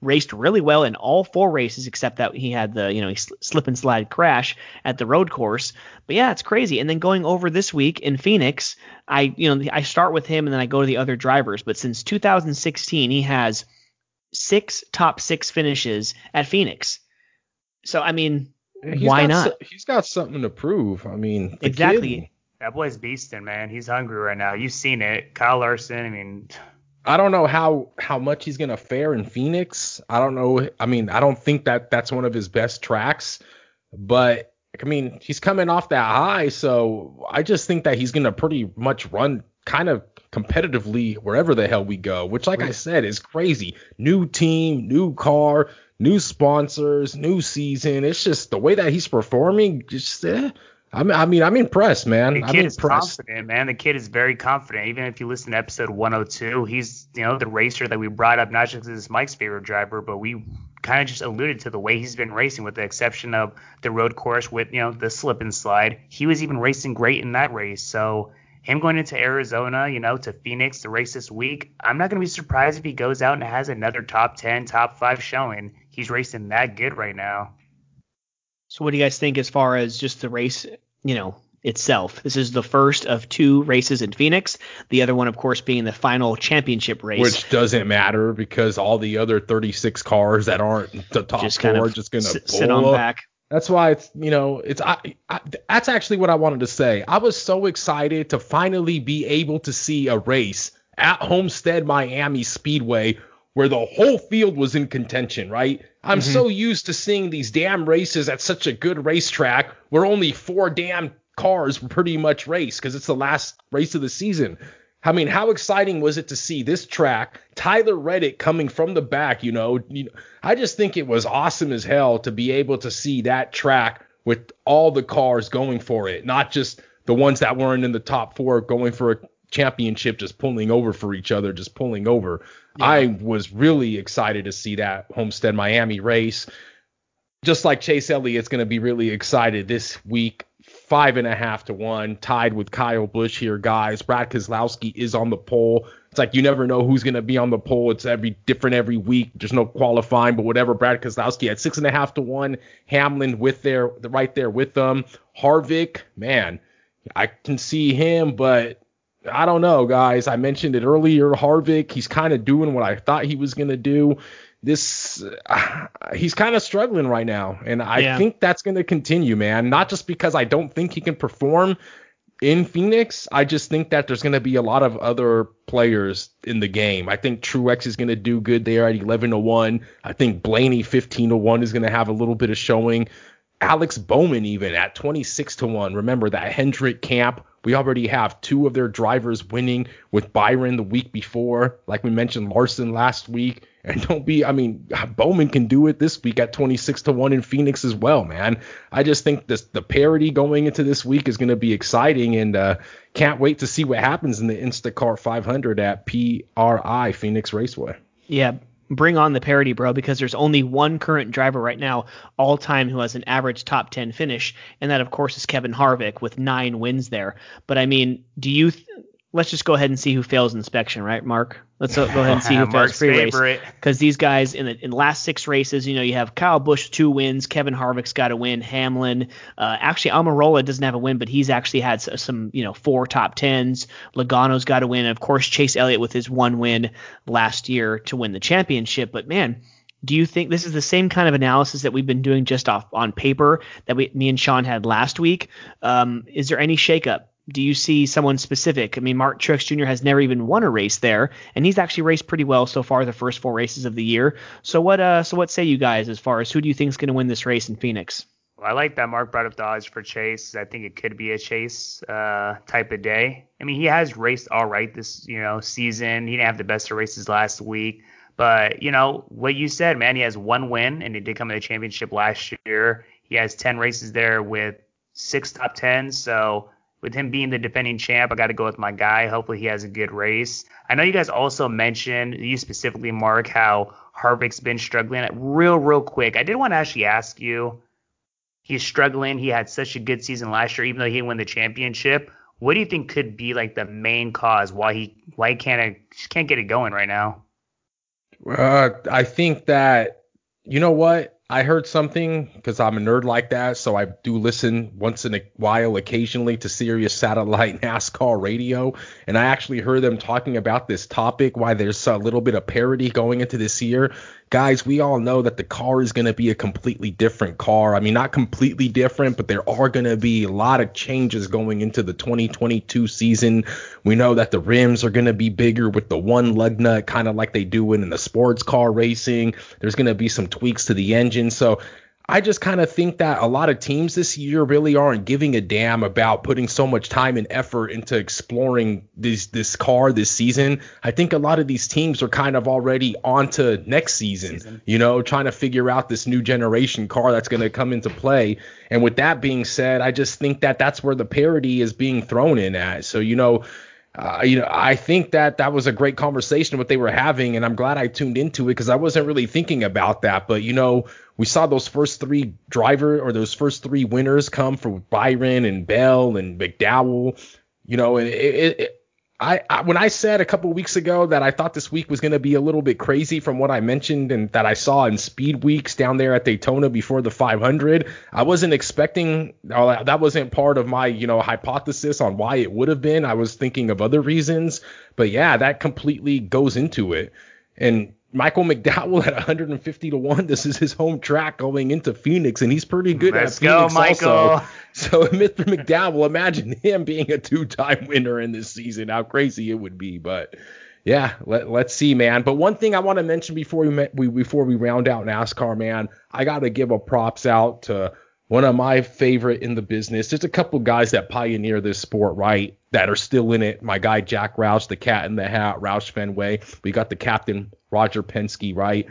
raced really well in all four races except that he had the you know slip and slide crash at the road course. But yeah, it's crazy. And then going over this week in Phoenix, I you know I start with him and then I go to the other drivers. But since 2016, he has six top six finishes at Phoenix. So I mean, He's why got not? so- he's got something to prove. I mean, Exactly. kid- That boy's beasting, man. He's hungry right now. You've seen it. Kyle Larson. I mean, I don't know how how much he's gonna fare in Phoenix. I don't know. I mean, I don't think that that's one of his best tracks, but I mean, he's coming off that high, so I just think that he's gonna pretty much run kind of competitively wherever the hell we go. Which, like I said, is crazy. New team, new car, new sponsors, new season. It's just the way that he's performing. Just, eh, I mean, I mean, I'm impressed, man. the I'm kid is impressed. confident, man. The kid is very confident. Even if you listen to episode 102, he's you know the racer that we brought up, not just as Mike's favorite driver, but we kind of just alluded to the way he's been racing, with the exception of the road course with you know the slip and slide. He was even racing great in that race. So him going into Arizona, you know, to Phoenix to race this week, I'm not gonna be surprised if he goes out and has another top 10, top five showing. He's racing that good right now. So what do you guys think as far as just the race, you know, itself? This is the first of two races in Phoenix. The other one, of course, being the final championship race. Which doesn't matter because all the other 36 cars that aren't the top just four kind are just gonna sit, sit on up. back. That's why it's you know it's I, I that's actually what I wanted to say. I was so excited to finally be able to see a race at Homestead Miami Speedway where the whole field was in contention, right? I'm Mm-hmm. so used to seeing these damn races at such a good racetrack where only four damn cars pretty much race because it's the last race of the season. I mean, how exciting was it to see this track, Tyler Reddick coming from the back, you know, you know, I just think it was awesome as hell to be able to see that track with all the cars going for it, not just the ones that weren't in the top 4 going for a championship just pulling over for each other, just pulling over. I was really excited to see that Homestead Miami race. Just like Chase Elliott's going to be really excited this week five and a half to one, tied with Kyle Busch here, guys. Brad Keselowski is on the pole. It's like you never know who's going to be on the pole. It's every different every week. There's no qualifying, but whatever. Brad Keselowski at six and a half to one. Hamlin with there, right there with them. Harvick, man, I can see him, but I don't know, guys. I mentioned it earlier. Harvick, he's kind of doing what I thought he was going to do. This, uh, (sighs) he's kind of struggling right now, and I Yeah. think that's going to continue, man. Not just because I don't think he can perform in Phoenix. I just think that there's going to be a lot of other players in the game. I think Truex is going to do good there at 11 to 1. I think Blaney 15 to 1 is going to have a little bit of showing. Alex Bowman even at 26 to 1. Remember that Hendrick camp. We already have two of their drivers winning with Byron the week before. Like we mentioned Larson last week. And don't be I mean Bowman can do it this week at 26 to 1 in Phoenix as well, man. I just think this the parity going into this week is going to be exciting and uh can't wait to see what happens in the Instacart 500 at PRI Phoenix Raceway. Yeah, bring on the parity, bro, because there's only one current driver right now, all time, who has an average top 10 finish, and that, of course, is Kevin Harvick with nine wins there. But I mean, do you, th- let's just go ahead and see who fails inspection, right, Mark? Let's go ahead and see who (laughs) fails free race. Because these guys in the in the last six races, you know, you have Kyle Busch two wins, Kevin Harvick's got a win, Hamlin. Uh, actually, Almirola doesn't have a win, but he's actually had some, you know, four top tens. Logano's got a win, and of course, Chase Elliott with his one win last year to win the championship. But man, do you think this is the same kind of analysis that we've been doing just off on paper that we, me and Sean had last week? Um, is there any shakeup? Do you see someone specific? I mean, Mark Truex Jr. has never even won a race there, and he's actually raced pretty well so far the first four races of the year. So what, uh, so what say you guys as far as who do you think is going to win this race in Phoenix? Well, I like that Mark brought up odds for Chase. I think it could be a Chase uh, type of day. I mean, he has raced all right this you know season. He didn't have the best of races last week. But, you know, what you said, man, he has one win and he did come in the championship last year. He has 10 races there with six top 10s. So with him being the defending champ, I got to go with my guy. Hopefully he has a good race. I know you guys also mentioned, you specifically, Mark, how Harvick's been struggling. Real, real quick, I did want to actually ask you. He's struggling. He had such a good season last year, even though he win the championship. What do you think could be like the main cause why he why he can't just can't get it going right now? Uh, I think that you know what I heard something because I'm a nerd like that, so I do listen once in a while, occasionally to Sirius Satellite (laughs) NASCAR radio, and I actually heard them talking about this topic. Why there's a little bit of parody going into this year, guys. We all know that the car is going to be a completely different car. I mean, not completely different, but there are going to be a lot of changes going into the 2022 season. We know that the rims are going to be bigger with the one lug nut, kind of like they do in the sports car racing. There's going to be some tweaks to the engine. So I just kind of think that a lot of teams this year really aren't giving a damn about putting so much time and effort into exploring this this car this season. I think a lot of these teams are kind of already on to next season, season. you know, trying to figure out this new generation car that's going to come into play. And with that being said, I just think that that's where the parity is being thrown in at. So, you know, uh, you know, I think that that was a great conversation what they were having, and I'm glad I tuned into it because I wasn't really thinking about that. But you know, we saw those first three driver or those first three winners come from Byron and Bell and McDowell. You know, and it, it, it I, I, when I said a couple weeks ago that I thought this week was going to be a little bit crazy from what I mentioned and that I saw in speed weeks down there at Daytona before the 500, I wasn't expecting that wasn't part of my you know hypothesis on why it would have been. I was thinking of other reasons, but yeah, that completely goes into it. And Michael McDowell at 150 to 1. This is his home track going into Phoenix, and he's pretty good Let's at Phoenix go, Michael. also. (laughs) So Mr. McDowell, imagine him being a two-time winner in this season. How crazy it would be. But yeah, let, let's see, man. But one thing I want to mention before we, met, we before we round out NASCAR, man, I got to give a props out to one of my favorite in the business. There's a couple guys that pioneer this sport, right? That are still in it. My guy Jack Roush, the cat in the hat, Roush Fenway. We got the captain Roger Penske, right?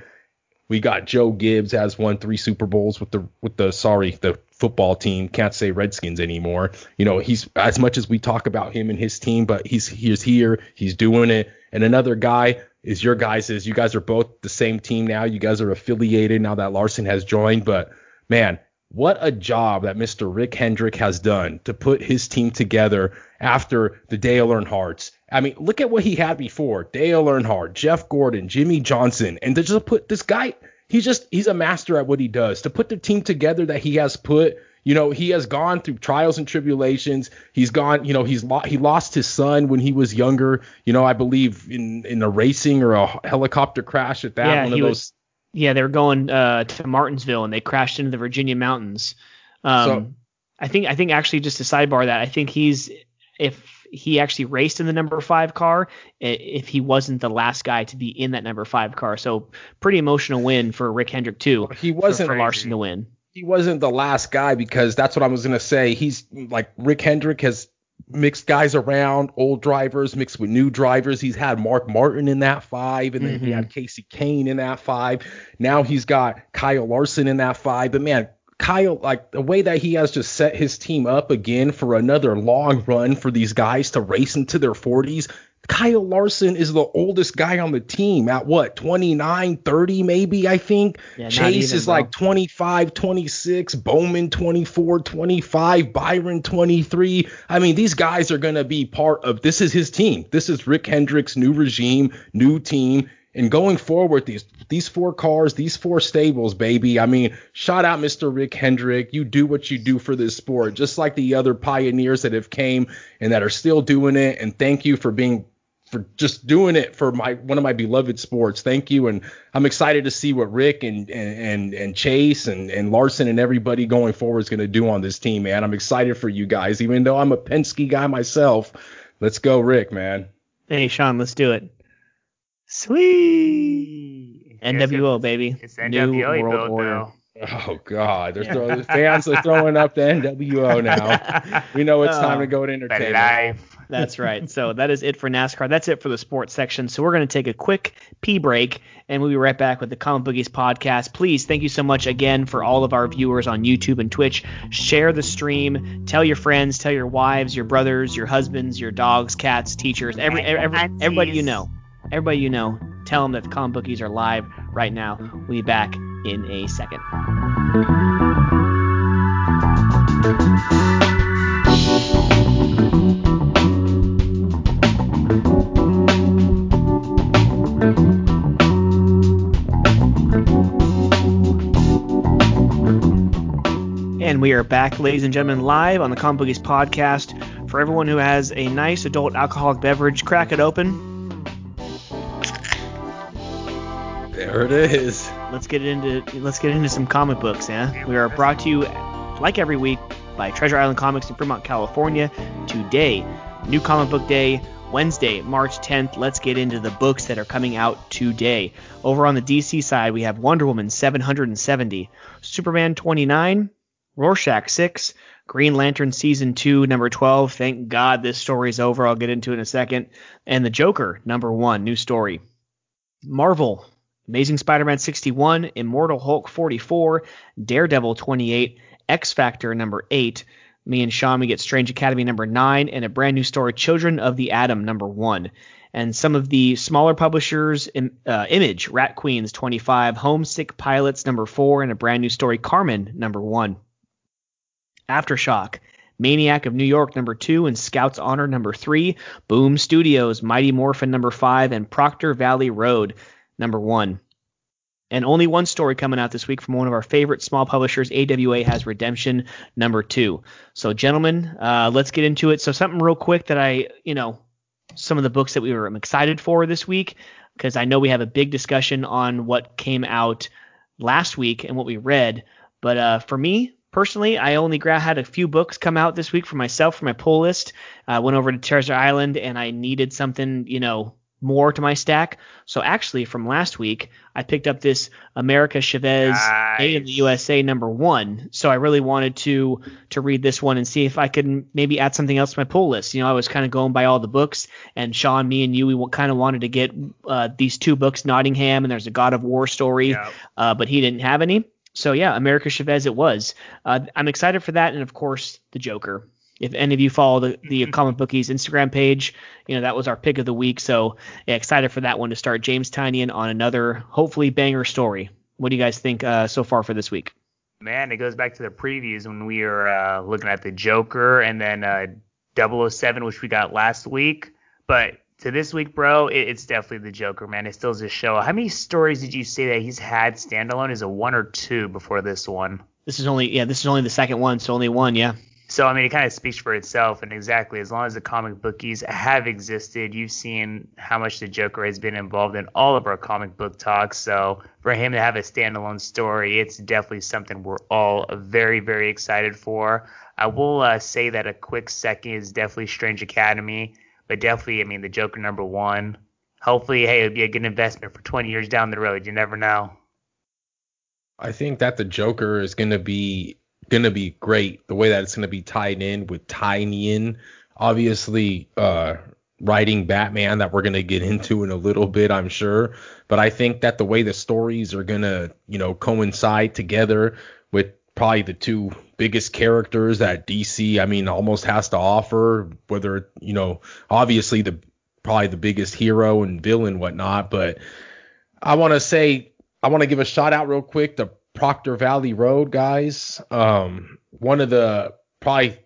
We got Joe Gibbs has won three Super Bowls with the with the sorry the football team. Can't say Redskins anymore. You know he's as much as we talk about him and his team, but he's he's here. He's doing it. And another guy is your guys is you guys are both the same team now. You guys are affiliated now that Larson has joined. But man, what a job that Mr. Rick Hendrick has done to put his team together after the Dale Earnhardts. I mean, look at what he had before Dale Earnhardt, Jeff Gordon, Jimmie Johnson, and to just put this guy, he's just, he's a master at what he does. To put the team together that he has put, you know, he has gone through trials and tribulations. He's gone, you know, he's lo- he lost his son when he was younger. You know, I believe in in a racing or a helicopter crash at that yeah, one of those. Was, yeah, they were going uh, to Martinsville and they crashed into the Virginia mountains. Um, so, I think I think actually just to sidebar that I think he's if he actually raced in the number five car if he wasn't the last guy to be in that number five car. So pretty emotional win for Rick Hendrick too. He wasn't for, for Larson to win. He wasn't the last guy because that's what I was gonna say. He's like Rick Hendrick has mixed guys around, old drivers mixed with new drivers. He's had Mark Martin in that five, and then mm-hmm. he had Kasey Kahne in that five. Now he's got Kyle Larson in that five. But man, Kyle, like the way that he has just set his team up again for another long run for these guys to race into their 40s, Kyle Larson is the oldest guy on the team at what 29, 30 maybe I think. Yeah, Chase even, is bro. like 25, 26, Bowman 24, 25, Byron 23. I mean, these guys are going to be part of this is his team. This is Rick Hendrick's new regime, new team. And going forward, these these four cars, these four stables, baby. I mean, shout out Mr. Rick Hendrick. You do what you do for this sport, just like the other pioneers that have came and that are still doing it. And thank you for being for just doing it for my one of my beloved sports. Thank you, and I'm excited to see what Rick and and and, and Chase and and Larson and everybody going forward is going to do on this team, man. I'm excited for you guys, even though I'm a Penske guy myself. Let's go, Rick, man. Hey, Sean, let's do it. Sweet. NWO, baby. It's New NWO World Order. though. Oh God, they're throwing, (laughs) fans are throwing up the NWO now. (laughs) We know it's time to go to For entertainment. That's right. So that is it for NASCAR. That's it for the sports section. So we're going to take a quick pee break, and we'll be right back with the Comic Bookies podcast. Please, thank you so much again for all of our viewers on YouTube and Twitch. Share the stream. Tell your friends, tell your wives, your brothers, your husbands, your dogs, cats, teachers, every, every everybody you know. Everybody you know. Tell them that the Comic Bookies are live right now. We'll be back in a second. We are back, ladies and gentlemen, live on the Comic Bookies podcast. For everyone who has a nice adult alcoholic beverage, crack it open. There it is. Let's get into let's get into some comic books, yeah. We are brought to you like every week by Treasure Island Comics in Fremont, California. Today, New Comic Book Day, Wednesday, March 10th. Let's get into the books that are coming out today. Over on the DC side, we have Wonder Woman 770, Superman 29, Rorschach 6, Green Lantern Season 2, number 12. Thank God this story's over. I'll get into it in a second. And The Joker, number 1, new story. Marvel, Amazing Spider-Man 61, Immortal Hulk 44, Daredevil 28, X Factor number 8. Me and Sean we get Strange Academy number 9 and a brand new story Children of the Atom number 1. And some of the smaller publishers uh, Image, Rat Queens 25, Homesick Pilots number 4 and a brand new story Carmen number 1. Aftershock, Maniac of New York number 2 and Scouts Honor number 3, Boom Studios, Mighty Morphin number 5 and Proctor Valley Road number 1. And only one story coming out this week from one of our favorite small publishers, AWA has Redemption number 2. So gentlemen, uh, let's get into it. So something real quick that I, you know, some of the books that we were excited for this week because I know we have a big discussion on what came out last week and what we read. But uh, for me personally, I only gra- had a few books come out this week for myself for my pull list. I went over to Treasure Island and I needed something, you know, more to my stack. So actually, from last week, I picked up this America Chavez A in the USA number one. So I really wanted to to read this one and see if I could maybe add something else to my pull list. You know, I was kind of going by all the books, and Sean, me, and you, we kind of wanted to get uh, these two books, Nottingham, and there's a God of War story, Yep. uh, but he didn't have any. So yeah, America Chavez it was. Uh, I'm excited for that, and of course the Joker. If any of you follow the, the comic bookies Instagram page, you know that was our pick of the week. So yeah, excited for that one to start. James Tynion on another hopefully banger story. What do you guys think uh, so far for this week? Man, it goes back to the previews when we were uh, looking at the Joker and then uh, 007, which we got last week. But to this week, bro, it, it's definitely the Joker, man. It still is a show. How many stories did you say that he's had standalone? Is it one or two before this one? This is only yeah, this is only the second one, so only one, yeah. So I mean, it kind of speaks for itself, and exactly as long as the comic bookies have existed, you've seen how much the Joker has been involved in all of our comic book talks. So for him to have a standalone story, it's definitely something we're all very, very excited for. I will uh, say that a quick second is definitely Strange Academy, but definitely, I mean, the Joker number one. Hopefully, hey, it'll be a good investment for 20 years down the road. You never know. I think that the Joker is gonna be gonna be great. The way that it's gonna be tied in with Tynion, obviously uh, writing Batman that we're gonna get into in a little bit, I'm sure. But I think that the way the stories are gonna, you know, coincide together with probably the two biggest characters that DC, I mean, almost has to offer. Whether you know, obviously the probably the biggest hero and villain, whatnot. But I want to say, I want to give a shout out real quick to Proctor Valley Road guys. Um, one of the probably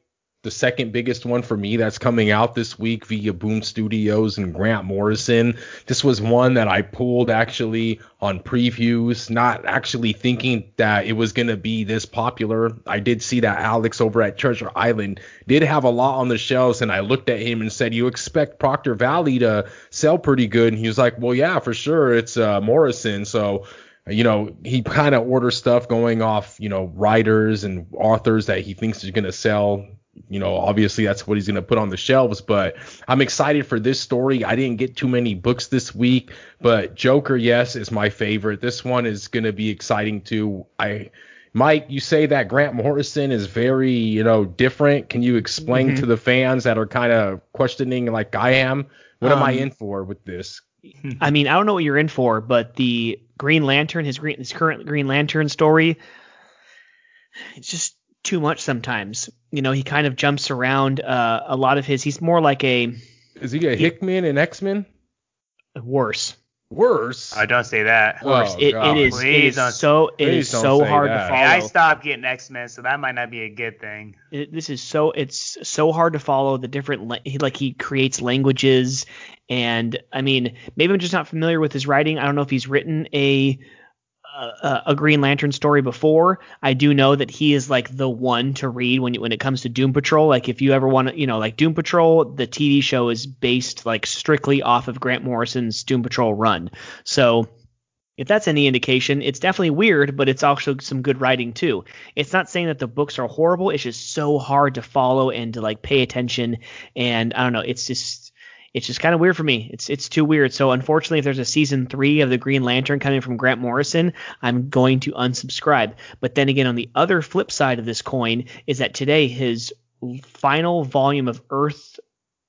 the second biggest one for me that's coming out this week via Boom Studios and Grant Morrison. This was one that I pulled actually on previews, not actually thinking that it was going to be this popular. I did see that Alex over at Treasure Island did have a lot on the shelves, and I looked at him and said, You expect Proctor Valley to sell pretty good? And he was like, Well, yeah, for sure. It's uh, Morrison. So, you know, he kind of orders stuff going off, you know, writers and authors that he thinks is going to sell you know, obviously that's what he's going to put on the shelves. But I'm excited for this story. I didn't get too many books this week, but Joker, yes, is my favorite. This one is going to be exciting too. I, Mike, you say that Grant Morrison is very, you know, different. Can you explain mm-hmm. to the fans that are kind of questioning, like I am, what um, am I um, in for with this? (laughs) I mean, I don't know what you're in for, but the Green Lantern, his green, his current Green Lantern story, it's just too much sometimes. You know, he kind of jumps around. Uh, a lot of his, he's more like a. Is he a Hickman and X Men? Worse. Worse. I don't say that. Worse. Oh, it, it is. Please it is so. It is so hard that. to follow. I stopped getting X Men, so that might not be a good thing. It, this is so. It's so hard to follow the different. Like he creates languages, and I mean, maybe I'm just not familiar with his writing. I don't know if he's written a a, a, Green Lantern story before. I do know that he is like the one to read when when it comes to Doom Patrol. Like if you ever want to, you know, like Doom Patrol, the TV show is based like strictly off of Grant Morrison's Doom Patrol run. So if that's any indication, it's definitely weird, but it's also some good writing too. It's not saying that the books are horrible. It's just so hard to follow and to like pay attention. And I don't know. It's just it's just kind of weird for me. It's it's too weird. So unfortunately, if there's a season three of the Green Lantern coming from Grant Morrison, I'm going to unsubscribe. But then again, on the other flip side of this coin is that today his final volume of Earth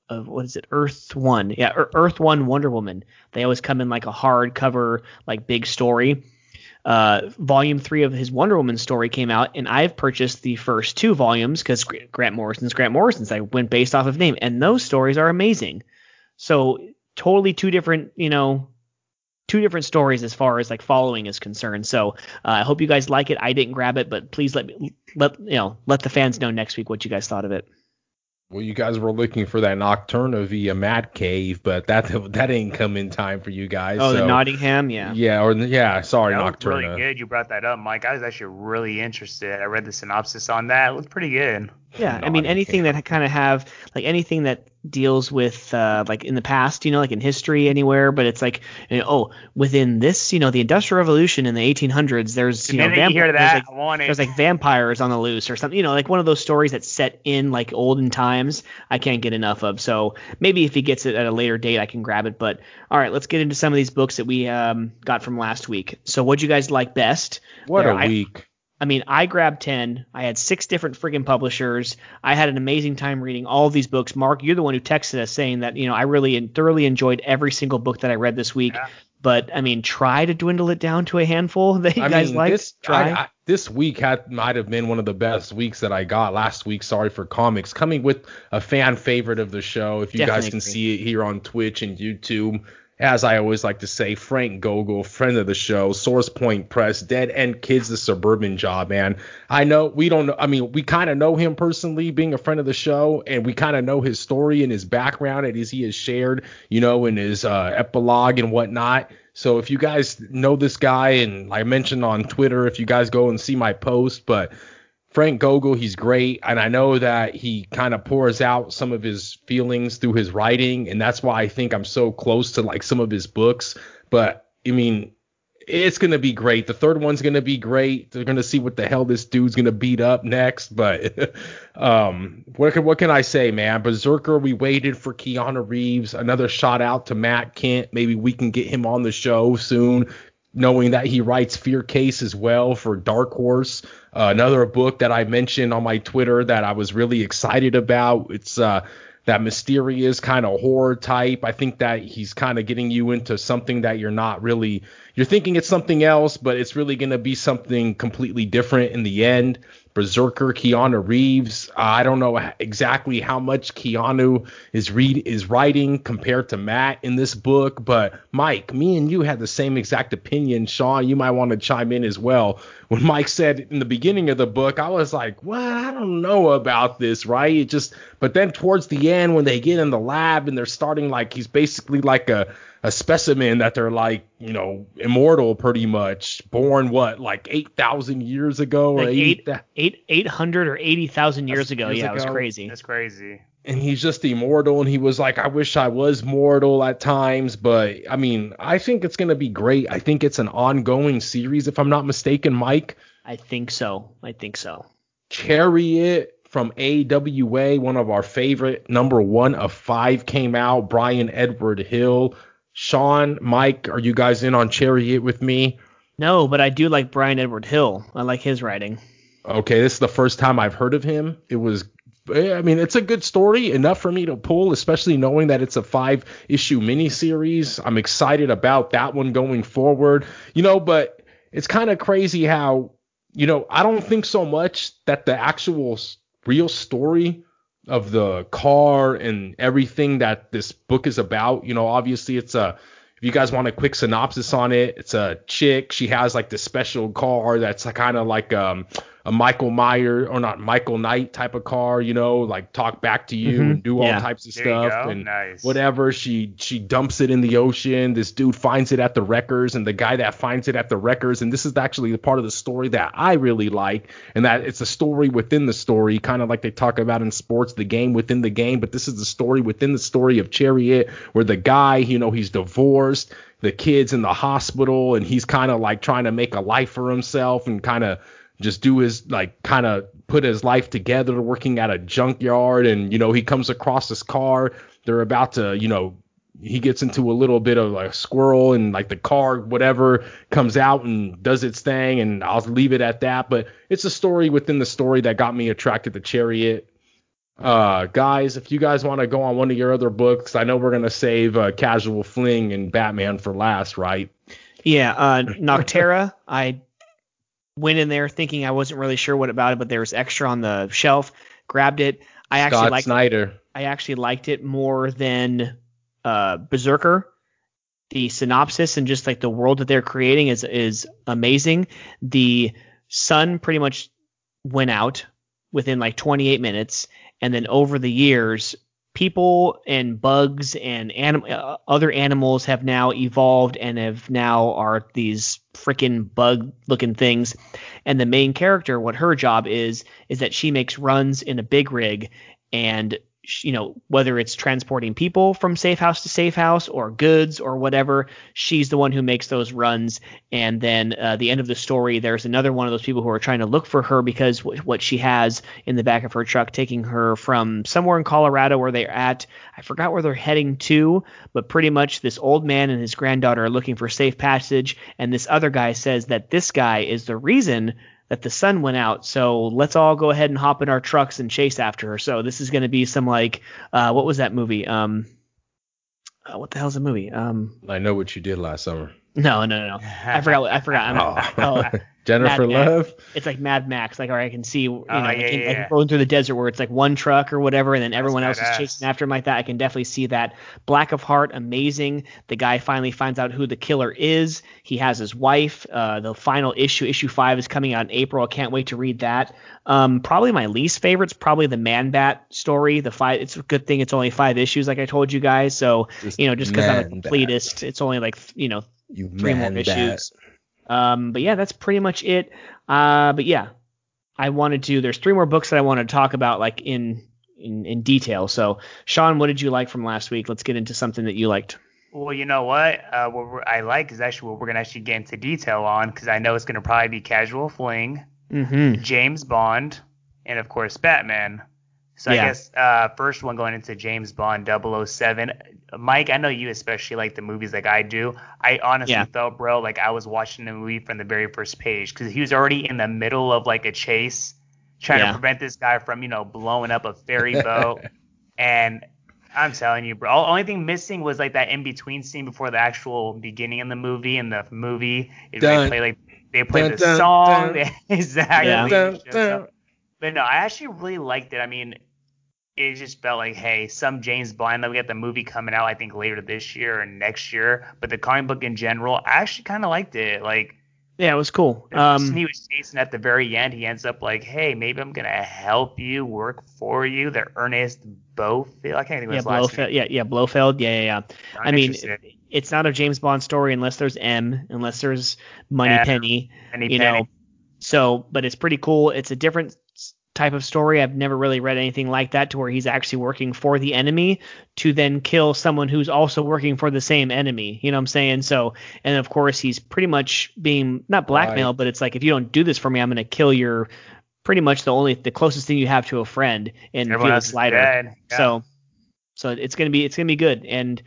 of what is it Earth One yeah Earth One Wonder Woman they always come in like a hardcover like big story. Uh, volume three of his Wonder Woman story came out, and I've purchased the first two volumes because Grant Morrison's Grant Morrison's. I went based off of name, and those stories are amazing. So totally two different, you know, two different stories as far as like following is concerned. So uh, I hope you guys like it. I didn't grab it, but please let me let you know let the fans know next week what you guys thought of it. Well, you guys were looking for that Nocturna via Mad Cave, but that (laughs) that didn't come in time for you guys. Oh, so. the Nottingham, yeah. Yeah, or yeah, sorry, that Nocturna. Really good. You brought that up, Mike. I was actually really interested. I read the synopsis on that. It was pretty good. Yeah, I mean anything that kind of have like anything that deals with uh, like in the past, you know, like in history anywhere, but it's like you know, oh, within this, you know, the Industrial Revolution in the 1800s, there's you know, vamp- you that, there's, like, there's like vampires on the loose or something, you know, like one of those stories that's set in like olden times. I can't get enough of. So maybe if he gets it at a later date, I can grab it. But all right, let's get into some of these books that we um, got from last week. So what'd you guys like best? What there, a I, week. I mean, I grabbed 10. I had six different friggin' publishers. I had an amazing time reading all these books. Mark, you're the one who texted us saying that, you know, I really thoroughly enjoyed every single book that I read this week. Yeah. But I mean, try to dwindle it down to a handful that you I guys like. This, try. I, I, this week had might have been one of the best weeks that I got last week. Sorry for comics coming with a fan favorite of the show. If you Definitely guys can agree. see it here on Twitch and YouTube, as I always like to say, Frank Gogol, friend of the show, Source Point Press, Dead End Kids, the Suburban Job, man. I know we don't know, I mean, we kind of know him personally, being a friend of the show, and we kind of know his story and his background as he has shared, you know, in his uh, epilogue and whatnot. So if you guys know this guy, and I mentioned on Twitter, if you guys go and see my post, but Frank Gogol, he's great, and I know that he kind of pours out some of his feelings through his writing, and that's why I think I'm so close to like some of his books. But I mean, it's gonna be great. The third one's gonna be great. They're gonna see what the hell this dude's gonna beat up next. But (laughs) um, what can what can I say, man? Berserker, we waited for Keanu Reeves. Another shout out to Matt Kindt. Maybe we can get him on the show soon knowing that he writes Fear Case as well for Dark Horse. Uh, another book that I mentioned on my Twitter that I was really excited about. It's uh, that mysterious kind of horror type. I think that he's kind of getting you into something that you're not really you're thinking it's something else, but it's really going to be something completely different in the end. Berserker, Keanu Reeves. I don't know exactly how much Keanu is read is writing compared to Matt in this book, but Mike, me and you had the same exact opinion. Sean, you might want to chime in as well. When Mike said in the beginning of the book, I was like, well, I don't know about this, right? It just, but then towards the end, when they get in the lab and they're starting like he's basically like a a specimen that they're like, you know, immortal pretty much, born what, like 8,000 years ago like or eight, eight, 800 or 80,000 years ago. years yeah, it was ago. crazy. That's crazy. And he's just immortal. And he was like, I wish I was mortal at times. But I mean, I think it's going to be great. I think it's an ongoing series, if I'm not mistaken, Mike. I think so. I think so. Chariot from AWA, one of our favorite number one of five came out. Bryan Edward Hill. Sean, Mike, are you guys in on Chariot with me? No, but I do like Bryan Edward Hill. I like his writing. Okay, this is the first time I've heard of him. It was, eh, I mean, it's a good story, enough for me to pull, especially knowing that it's a five issue miniseries. I'm excited about that one going forward, you know, but it's kind of crazy how, you know, I don't think so much that the actual real story of the car and everything that this book is about, you know, obviously it's a, if you guys want a quick synopsis on it, it's a chick. She has like this special car that's kind of like um, a Michael Meyer or not Michael Knight type of car, you know, like talk back to you Mhm. and do all Yeah. types of There stuff and Nice. whatever. She she dumps it in the ocean. This dude finds it at the wreckers, and the guy that finds it at the wreckers, and this is actually the part of the story that I really like, and that it's a story within the story, kind of like they talk about in sports, the game within the game. But this is the story within the story of Chariot, where the guy, you know, he's divorced, the kid's in the hospital, and he's kind of like trying to make a life for himself and kind of just do his like kind of put his life together working at a junkyard and you know he comes across this car. They're about to you know he gets into a little bit of like a squirrel and like the car whatever comes out and does its thing and I'll leave it at that. But it's a story within the story that got me attracted to Chariot. Uh guys if you guys want to go on one of your other books I know we're going to save uh, Casual Fling and Batman for last right? Yeah, uh, Nocturna. I went in there thinking I wasn't really sure what about it, but there was extra on the shelf. Grabbed it. I actually Scott liked. Snyder I actually liked it more than uh, Berserker. The synopsis and just like the world that they're creating is is amazing. The sun pretty much went out within like 28 minutes, and then over the years, people and bugs and anim- uh, other animals have now evolved and have now are these freaking bug looking things. And the main character, what her job is, is that she makes runs in a big rig and you know whether it's transporting people from safe house to safe house or goods or whatever she's the one who makes those runs. And then uh, the end of the story there's another one of those people who are trying to look for her because w- what she has in the back of her truck taking her from somewhere in colorado where they're at. I forgot where they're heading to but pretty much this old man and his granddaughter are looking for safe passage. And this other guy says that this guy is the reason that the sun went out. So let's all go ahead and hop in our trucks and chase after her. So this is going to be some like, uh, what was that movie? Um, uh, what the hell's the movie? Um, I know what you did last summer no, no, no, no. I (laughs) forgot. I forgot. I'm, oh, (laughs) Jennifer Mad Max. Love. it's like Mad Max. Like, all right, I can see, you know, Oh, like, yeah, in- yeah, like yeah. rolling through the desert where it's like one truck or whatever, and then everyone else is chasing after him like that. I can definitely see that. Black of Heart, amazing. The guy finally finds out who the killer is. He has his wife. Uh, the final issue, issue five, is coming out in April. I can't wait to read that. Um, probably my least favorite's probably the Man Bat story. The five. It's a good thing it's only five issues, like I told you guys. So Just you know, just because I'm a completist, it's only like you know You three more man issues. Um, but yeah, that's pretty much it. Uh, but yeah, I wanted to. There's three more books that I wanted to talk about, like in in in detail. So, Sean, what did you like from last week? Let's get into something that you liked. Well, you know what? Uh, what we're, I like is actually what we're gonna actually get into detail on because I know it's gonna probably be Casual Fling, Mm-hmm. James Bond, and of course Batman. So Yeah. I guess uh, first one going into James Bond 007. Mike, I know you especially like the movies like I do. I honestly Yeah. felt, bro, like I was watching the movie from the very first page because he was already in the middle of like a chase, trying Yeah. to prevent this guy from, you know, blowing up a ferry (laughs) boat. and I'm telling you, bro, the only thing missing was like that in between scene before the actual beginning of the movie. And the movie, is Dun. they play like they play Dun, the dun, song, dun. (laughs) exactly. Yeah. Dun, dun. But no, I actually really liked it. I mean, it just felt like, hey, some James Bond. We got the movie coming out, I think later this year or next year. But the comic book in general, I actually kind of liked it. Like, yeah, it was cool. Um, he was chasing at the very end, he ends up like, hey, maybe I'm gonna help you, work for you. The Ernest Blofeld, I can't think of yeah, last Blofeld. name. Yeah, yeah, Blofeld. Yeah, yeah, yeah. I'm I mean, it's not a James Bond story unless there's M, unless there's Money M, Penny. Any you know. So, but it's pretty cool. It's a different type of story. I've never really read anything like that to where he's actually working for the enemy to then kill someone who's also working for the same enemy. You know what I'm saying? So, and of course he's pretty much being not blackmailed, but it's like if you don't do this for me, I'm going to kill your pretty much the only the closest thing you have to a friend in Everyone Felix is Leiter. Yeah. So, so it's gonna be it's gonna be good, and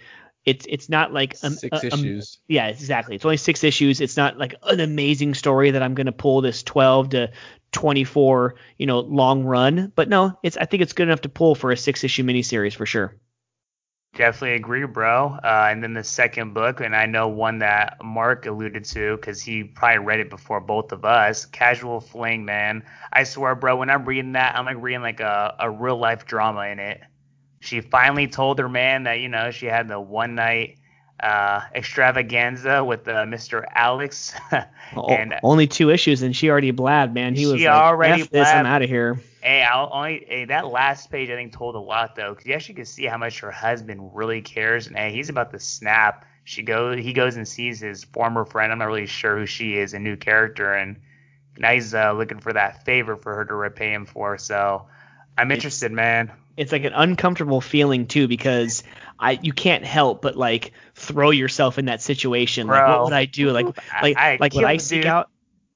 it's it's not like um, Six uh, um, issues. yeah, exactly. It's only six issues. It's not like an amazing story that I'm going to pull this 12 to 24, you know, long run. But no, it's I think it's good enough to pull for a six issue miniseries for sure. Definitely agree, bro. Uh, and then the second book, and I know one that Mark alluded to because he probably read it before both of us. Casual Fling, man. I swear, bro, when I'm reading that, I'm like reading like a, a real life drama in it. She finally told her man that you know she had the one night uh, extravaganza with uh, Mr. Alex, (laughs) and only two issues, and she already blabbed, man. He was She like, already F this, I'm out of here. Hey, I'll only hey, that last page I think told a lot though, because you actually can see how much her husband really cares, and hey, he's about to snap. She goes, he goes and sees his former friend. I'm not really sure who she is, a new character, and now he's uh, looking for that favor for her to repay him for. So I'm interested, man. It's like an uncomfortable feeling too because I you can't help but like throw yourself in that situation. Like what would I do? Like (laughs) like I like would I killed seek dude. out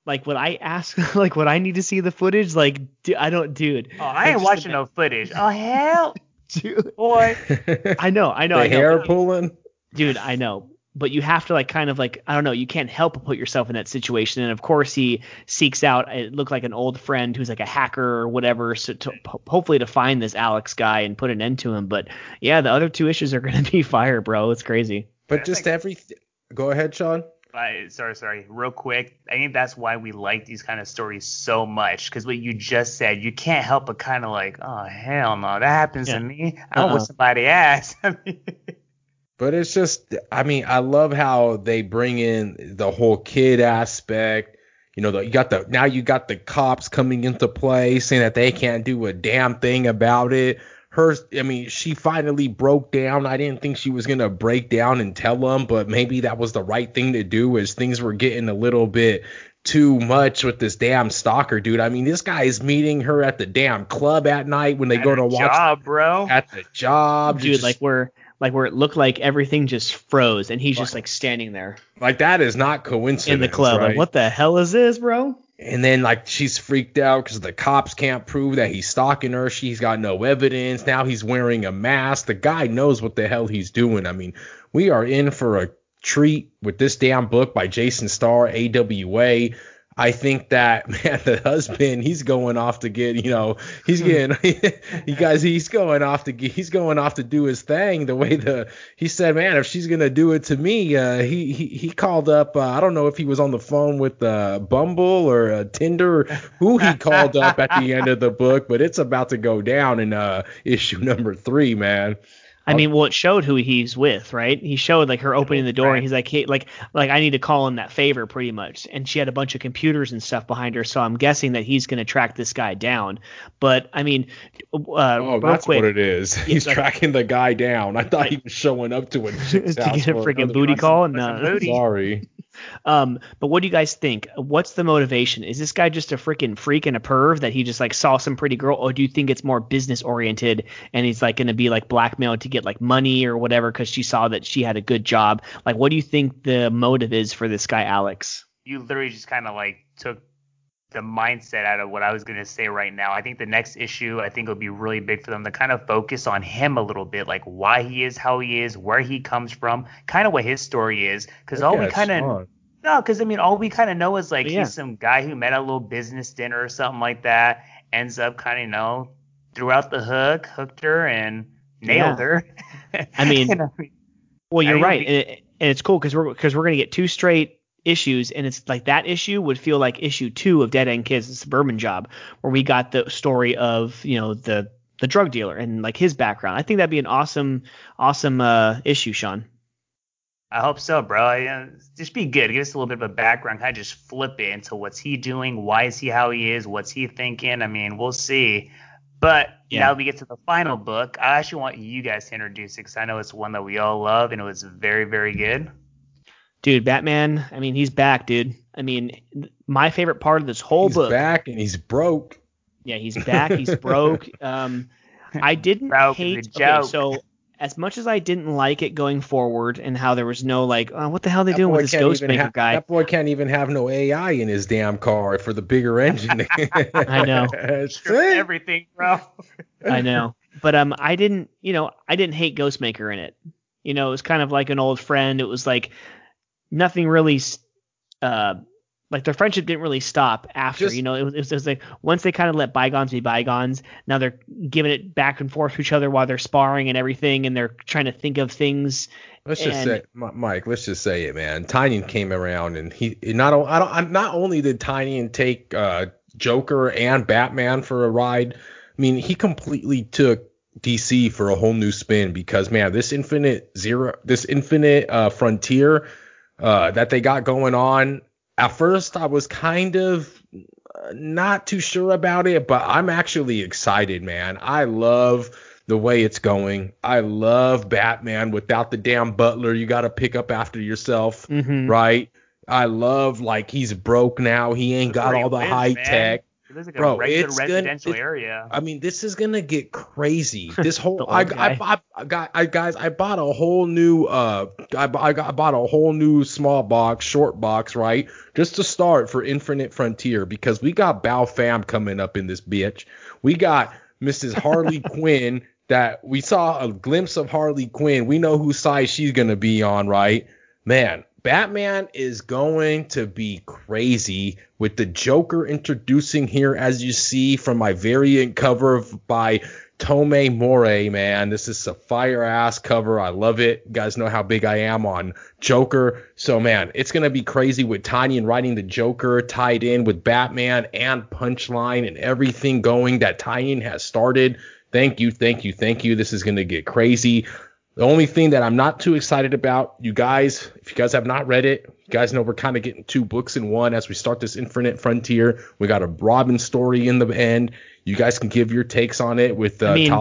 like would I ask (laughs) like would I need to see the footage? Like do, I don't dude. Oh, I ain't Like, watching no footage. (laughs) Oh hell, dude. boy. I know, I know, the I know. hair pulling. dude i know but you have to like kind of like i don't know you can't help but put yourself in that situation and of course he seeks out it looked like an old friend who's like a hacker or whatever so to, hopefully to find this alex guy and put an end to him but yeah the other two issues are (laughs) going to be fire bro it's crazy But That's just like- every. Go ahead, Sean. I, sorry, sorry, real quick. I think that's why we like these kind of stories so much. Because what you just said, you can't help but kind of like, oh hell no, that happens Yeah. to me. I don't Uh-uh. want somebody ass. (laughs) I mean, But it's just, I mean, I love how they bring in the whole kid aspect. You know, the, you got the now you got the cops coming into play saying that they can't do a damn thing about it. Her, I mean, she finally broke down. I didn't think she was gonna break down and tell them, but maybe that was the right thing to do as things were getting a little bit too much with this damn stalker dude. I mean, this guy is meeting her at the damn club at night when they at go her to watch At the job, bro. at the job. dude just- like where like where it looked like everything just froze and he's just like standing there like that is not coincidence. in the club right? like what the hell is this bro And then like she's freaked out because the cops can't prove that he's stalking her. She's got no evidence. Now he's wearing a mask. The guy knows what the hell he's doing. I mean, we are in for a treat with this damn book by Jason Starr, AWA. I think that (laughs) man, the husband, he's going off to get, you know, he's getting, (laughs) you guys, he's going off to get, he's going off to do his thing. The way the he said, man, if she's gonna do it to me, uh, he he he called up. Uh, I don't know if he was on the phone with uh, Bumble or uh, Tinder, or who he called up at the end of the book, but it's about to go down in uh, issue (laughs) number three, man. I mean, well, it showed who he's with, right? He showed like her opening the door, and he's like, "Hey, like, like I need to call in that favor, pretty much." And she had a bunch of computers and stuff behind her, so I'm guessing that he's going to track this guy down. But I mean, uh, Oh, that's quick, what it is. (laughs) He's like- tracking the guy down. I thought he was showing up to a (laughs) chick's to get a freaking booty call. for some No, booty. Sorry. Um, but what do you guys think? What's the motivation? Is this guy just a freaking freak and a perv that he just like saw some pretty girl, or do you think it's more business oriented and he's like going to be like blackmailed to get like money or whatever because she saw that she had a good job? Like, what do you think the motive is for this guy, Alex? you literally just kind of like took the mindset out of what I was going to say right now. I think the next issue, I think it'll be really big for them to kind of focus on him a little bit, like why he is how he is, where he comes from, kind of what his story is. Because all we kind of no, because I mean, all we kind of know is like Yeah. he's some guy who met at a little business dinner or something like that, ends up kind of you know threw out the hook, hooked her, and nailed Yeah. her. (laughs) I mean, Well, you're I right, think- and, it, and it's cool because we're because we're gonna get two straight issues, and it's like that issue would feel like issue two of Dead End Kids, the Suburban Job, where we got the story of you know the the drug dealer and like his background. I think that'd be an awesome awesome uh, issue, Sean. I hope so, bro. I, uh, just be good. Give us a little bit of a background. Kind of just flip it into what's he doing, why is he how he is, what's he thinking. I mean, we'll see. But Yeah. now we get to the final book. I actually want you guys to introduce it because I know it's one that we all love and it was very, very good. Dude, Batman. I mean, he's back, dude. I mean, my favorite part of this whole book. He's book. back and he's broke. Yeah, he's back. He's broke. (laughs) Um, I didn't Broke is a hate. Okay, so as much as I didn't like it going forward, and how there was no like, oh, what the hell are they That doing with this Ghostmaker have- guy? That boy can't even have no AI in his damn car for the bigger engine. (laughs) (laughs) I know. Everything, bro. I know, but um, I didn't, you know, I didn't hate Ghostmaker in it. You know, it was kind of like an old friend. It was like nothing really, uh, like their friendship didn't really stop after. Just- you know, it was, it was like once they kind of let bygones be bygones. Now they're giving it back and forth to each other while they're sparring and everything, and they're trying to think of things. Let's just say, Mike. Let's just say it, man. Tynion came around, and he not I don't not only did Tynion take uh, Joker and Batman for a ride. I mean, he completely took DC for a whole new spin because man, this Infinite Zero, this Infinite uh, Frontier uh, that they got going on. At first, I was kind of uh, not too sure about it, but I'm actually excited, man. I love the way it's going. I love Batman without the damn butler you got to pick up after yourself, Mm-hmm. right? I love like he's broke now. He ain't got all the high man. tech. Looks like Bro, a regular it's gonna- residential it- area. I mean, this is gonna get crazy. (laughs) This whole I, I bought I got I guys I bought a whole new uh I, I got I bought a whole new small box short box right just to start for Infinite Frontier because we got Bat Fam coming up in this bitch. We got Mrs. Harley (laughs) Quinn that we saw a glimpse of Harley Quinn. We know whose side she's gonna be on, right? Man, Batman is going to be crazy with the Joker introducing here, as you see from my variant cover by Tome More. Man, this is a fire ass cover. I love it. You guys know how big I am on Joker. So, man, it's going to be crazy with Tynion writing the Joker tied in with Batman and Punchline and everything going that Tynion has started. Thank you, thank you, thank you. This is going to get crazy. The only thing that I'm not too excited about, you guys, if you guys have not read it, you guys know we're kind of getting two books in one as we start this Infinite Frontier. We got a Robin story in the end. You guys can give your takes on it with uh, I mean,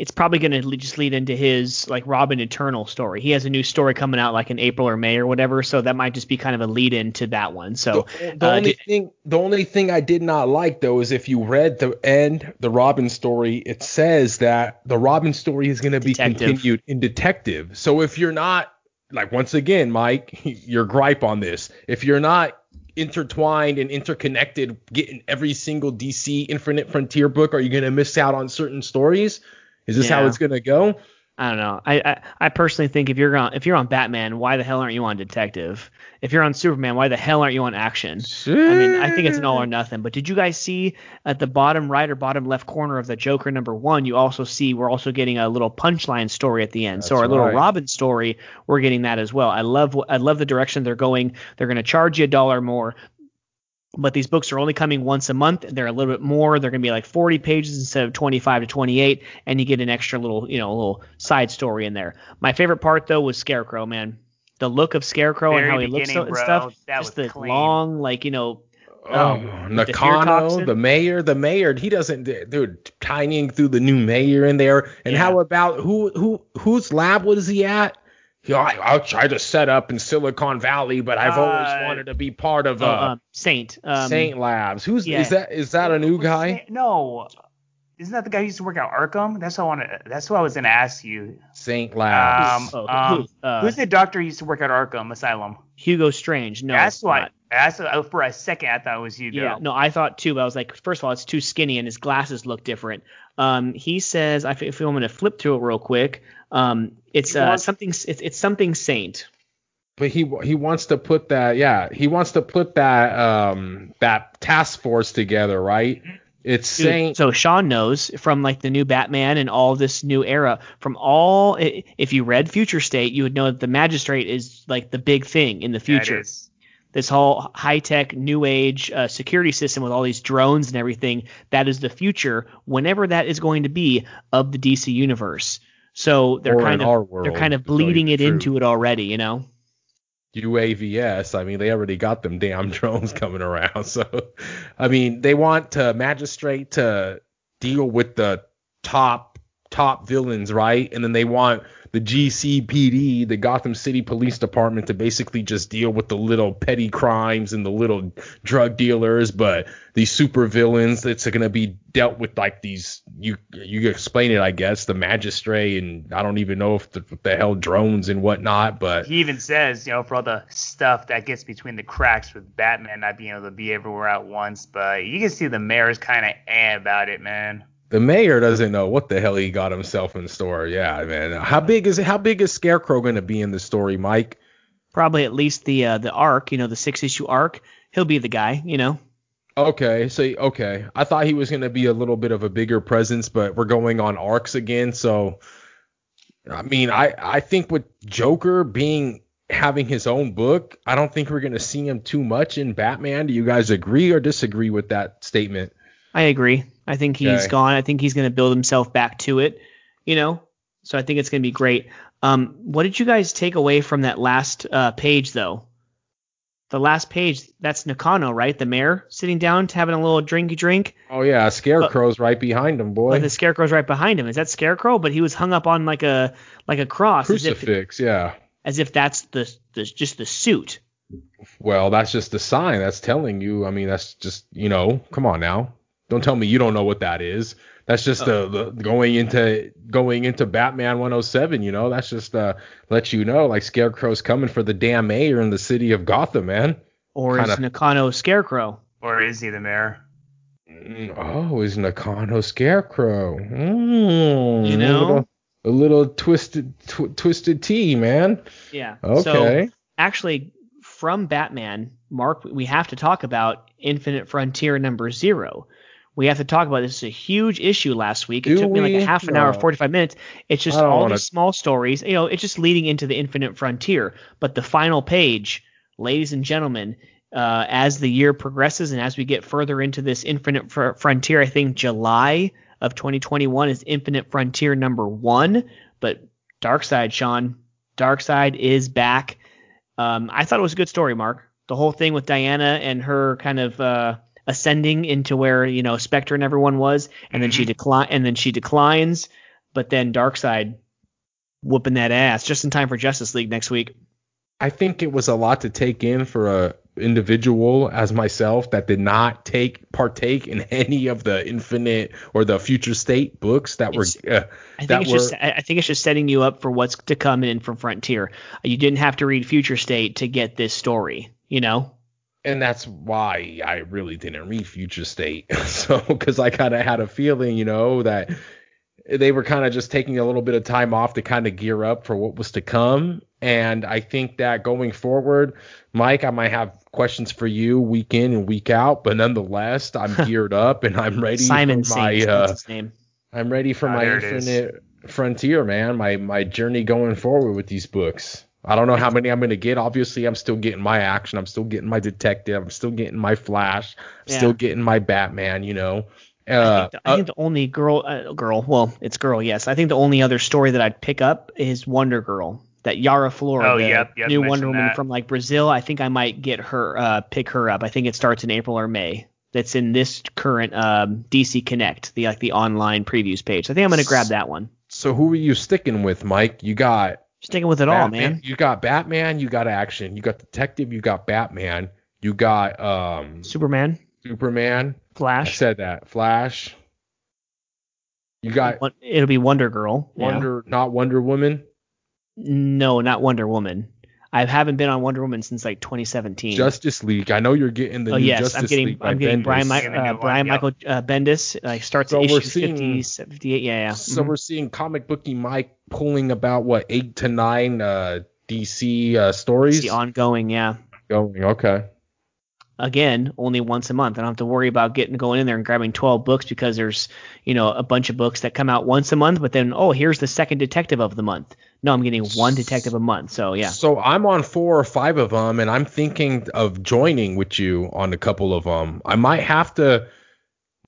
It's probably going to just lead into his like Robin Eternal story. He has a new story coming out like in April or May or whatever, so that might just be kind of a lead into that one. So the, the uh, only thing the only thing I did not like though is if you read the end the Robin story it says that the Robin story is going to be continued in detective. So if you're not like once again Mike (laughs) your gripe on this if you're not intertwined and interconnected getting every single DC Infinite Frontier book are you going to miss out on certain stories? Is this how it's going to go? I don't know. I, I I personally think if you're on if you're on Batman, why the hell aren't you on Detective? If you're on Superman, why the hell aren't you on Action? I mean, I think it's an all or nothing. But did you guys see at the bottom right or bottom left corner of the Joker number one? You also see we're also getting a little punchline story at the end. so That's our little. Robin story, we're getting that as well. I love I love the direction they're going. They're going to charge you a dollar more. But these books are only coming once a month. They're a little bit more. They're going to be like 40 pages instead of 25 to 28, and you get an extra little, you know, little side story in there. My favorite part though was Scarecrow, man. The look of Scarecrow and how he looks beginning, and stuff. that just was the clean. long, like you know, Oh, um, with the fear Nakano, toxin. the mayor, the mayor, he doesn't, dude, Tynion through the new mayor in there. And Yeah. how about who, who, whose lab was he at? He, I, I'll try to set up in Silicon Valley, but I've always Uh, wanted to be part of oh, uh, um, Saint. Um, Saint Labs. Who's yeah. is that? Is that a new guy? No. Isn't that the guy who used to work at Arkham? That's what I want to. That's what I was gonna ask you. Saint Labs. Um, Oh, um, who? Uh, who's the doctor who used to work at Arkham Asylum? Hugo Strange. No, that's why. not. That's uh, for a second I thought it was Hugo. Yeah, no, I thought too. But I was like, first of all, it's too skinny and his glasses look different. Um, he says, I f- if I'm going to flip through it real quick, um, it's uh, wants- something. It's, it's something Saint. but he he wants to put that yeah he wants to put that um that task force together right it's Saint So Sean knows from like the new Batman and all this new era. From all, if you read Future State, you would know that the Magistrate is like the big thing in the future. is. this whole high tech new age uh, security system with all these drones and everything that is the future whenever that is going to be of the DC universe. So they're Or kind of world, they're kind of to tell you bleeding it into it already, you know. UAVS. I mean, they already got them damn (laughs) drones coming around. So, I mean, they want to magistrate to deal with the top top villains, right? And then they want the GCPD, the Gotham City Police Department, to basically just deal with the little petty crimes and the little drug dealers. But these super villains, it's going to be dealt with like these. You you explain it, I guess, the magistrate, and I don't even know if the, the hell drones and whatnot, but. He even says, you know, for all the stuff that gets between the cracks with Batman not being able to be everywhere at once, but you can see the mayor's kind of eh about it, man. The mayor doesn't know what the hell he got himself in store. Yeah, man. How big is how big is Scarecrow going to be in the story, Mike? Probably at least the uh, the arc, you know, the six issue arc. He'll be the guy, you know. Okay, so okay, I thought he was going to be a little bit of a bigger presence, but we're going on arcs again. So, I mean, I I think with Joker being having his own book, I don't think we're going to see him too much in Batman. Do you guys agree or disagree with that statement? I agree. I think he's Okay. gone. I think he's going to build himself back to it, you know. So I think it's going to be great. Um, what did you guys take away from that last uh, page, though? The last page, that's Nakano, right? The mayor sitting down, having a little drinky drink, Oh yeah, Scarecrow's right behind him, boy. but the scarecrow's right behind him. Is that Scarecrow? But he was hung up on like a like a cross, as if, Crucifix, yeah. as if that's the, the just the suit. Well, that's just a sign. That's telling you. I mean, that's just you know. Come on now. Don't tell me you don't know what that is. That's just the, the going into going into Batman 107. You know, that's just uh let you know like Scarecrow's coming for the damn mayor in the city of Gotham, man. Or is Kinda- Nakano Scarecrow? Or is he the mayor? Mm, Oh, is Nakano Scarecrow? Mm, You a know? little, a little twisted tw- twisted T, man. Yeah. Okay. So actually, from Batman, Mark, we have to talk about Infinite Frontier number zero. We have to talk about this. Is a huge issue last week. It Do took me like a half an hour, 45 minutes. It's just all wanna- these small stories. You know, it's just leading into the Infinite Frontier. But the final page, ladies and gentlemen, uh, as the year progresses and as we get further into this Infinite Fr- Frontier, I think July of 2021 is Infinite Frontier number one. But Darkseid, Sean, Darkseid is back. Um, I thought it was a good story, Mark. The whole thing with Diana and her kind of uh, ascending into where you know Spectre and everyone was, and then she decline, and then she declines, but then Darkseid whooping that ass just in time for Justice League next week. I think it was a lot to take in for a individual as myself that did not take partake in (laughs) any of the Infinite or the Future State books that were. Uh, I that think it's were just I I think it's just setting you up for what's to come in from Frontier. You didn't have to read Future State to get this story, you know. And that's why I really didn't read Future State. (laughs) so because I kind of had a feeling, you know, that they were kind of just taking a little bit of time off to kind of gear up for what was to come. And I think that going forward, Mike, I might have questions for you week in and week out, but nonetheless, I'm (laughs) geared up and I'm ready Simon for my Saint, uh, his name. I'm ready for Ah, my there it is. infinite frontier, man. My my journey going forward with these books. I don't know how many I'm gonna get. Obviously, I'm still getting my action. I'm still getting my detective. I'm still getting my Flash. I'm Yeah. Still getting my Batman. You know. I Uh, think, the, I think the only girl, uh, girl, well, it's girl, yes. I think the only other story that I'd pick up is Wonder Girl. That Yara Flor, Oh, the yep, yep, new Wonder Woman that. from like Brazil. I think I might get her, uh, pick her up. I think it starts in April or May. That's in this current um, DC Connect, the like the online previews page. I think I'm gonna grab that one. so who are you sticking with, Mike? You got Sticking with it all, man. You got Batman. You got action. You got detective. You got Batman. You got um Superman, Superman. I Flash. said that. Flash. You got It'll be Wonder Girl. yeah. Wonder, not Wonder Woman. No, not Wonder Woman. I haven't been on Wonder Woman since like 2017. Justice League. I know you're getting the oh new yes, Justice I'm getting League by I'm getting Bendis. Brian Mi- Getting uh, one, Brian yep. Michael uh, Bendis like starts So at we're issue seeing- 50, 58. Yeah, yeah. So Mhm. we're seeing comic booky Mike pulling about what eight to nine uh, DC uh, It's stories the ongoing. Yeah. going. Okay. Again only once a month. I don't have to worry about getting going in there and grabbing 12 books because there's you know a bunch of books that come out once a month, but then oh here's the second detective of the month. No, I'm getting one detective a month. So yeah. So I'm on four or five of them, and I'm thinking of joining with you on a couple of them. I might have to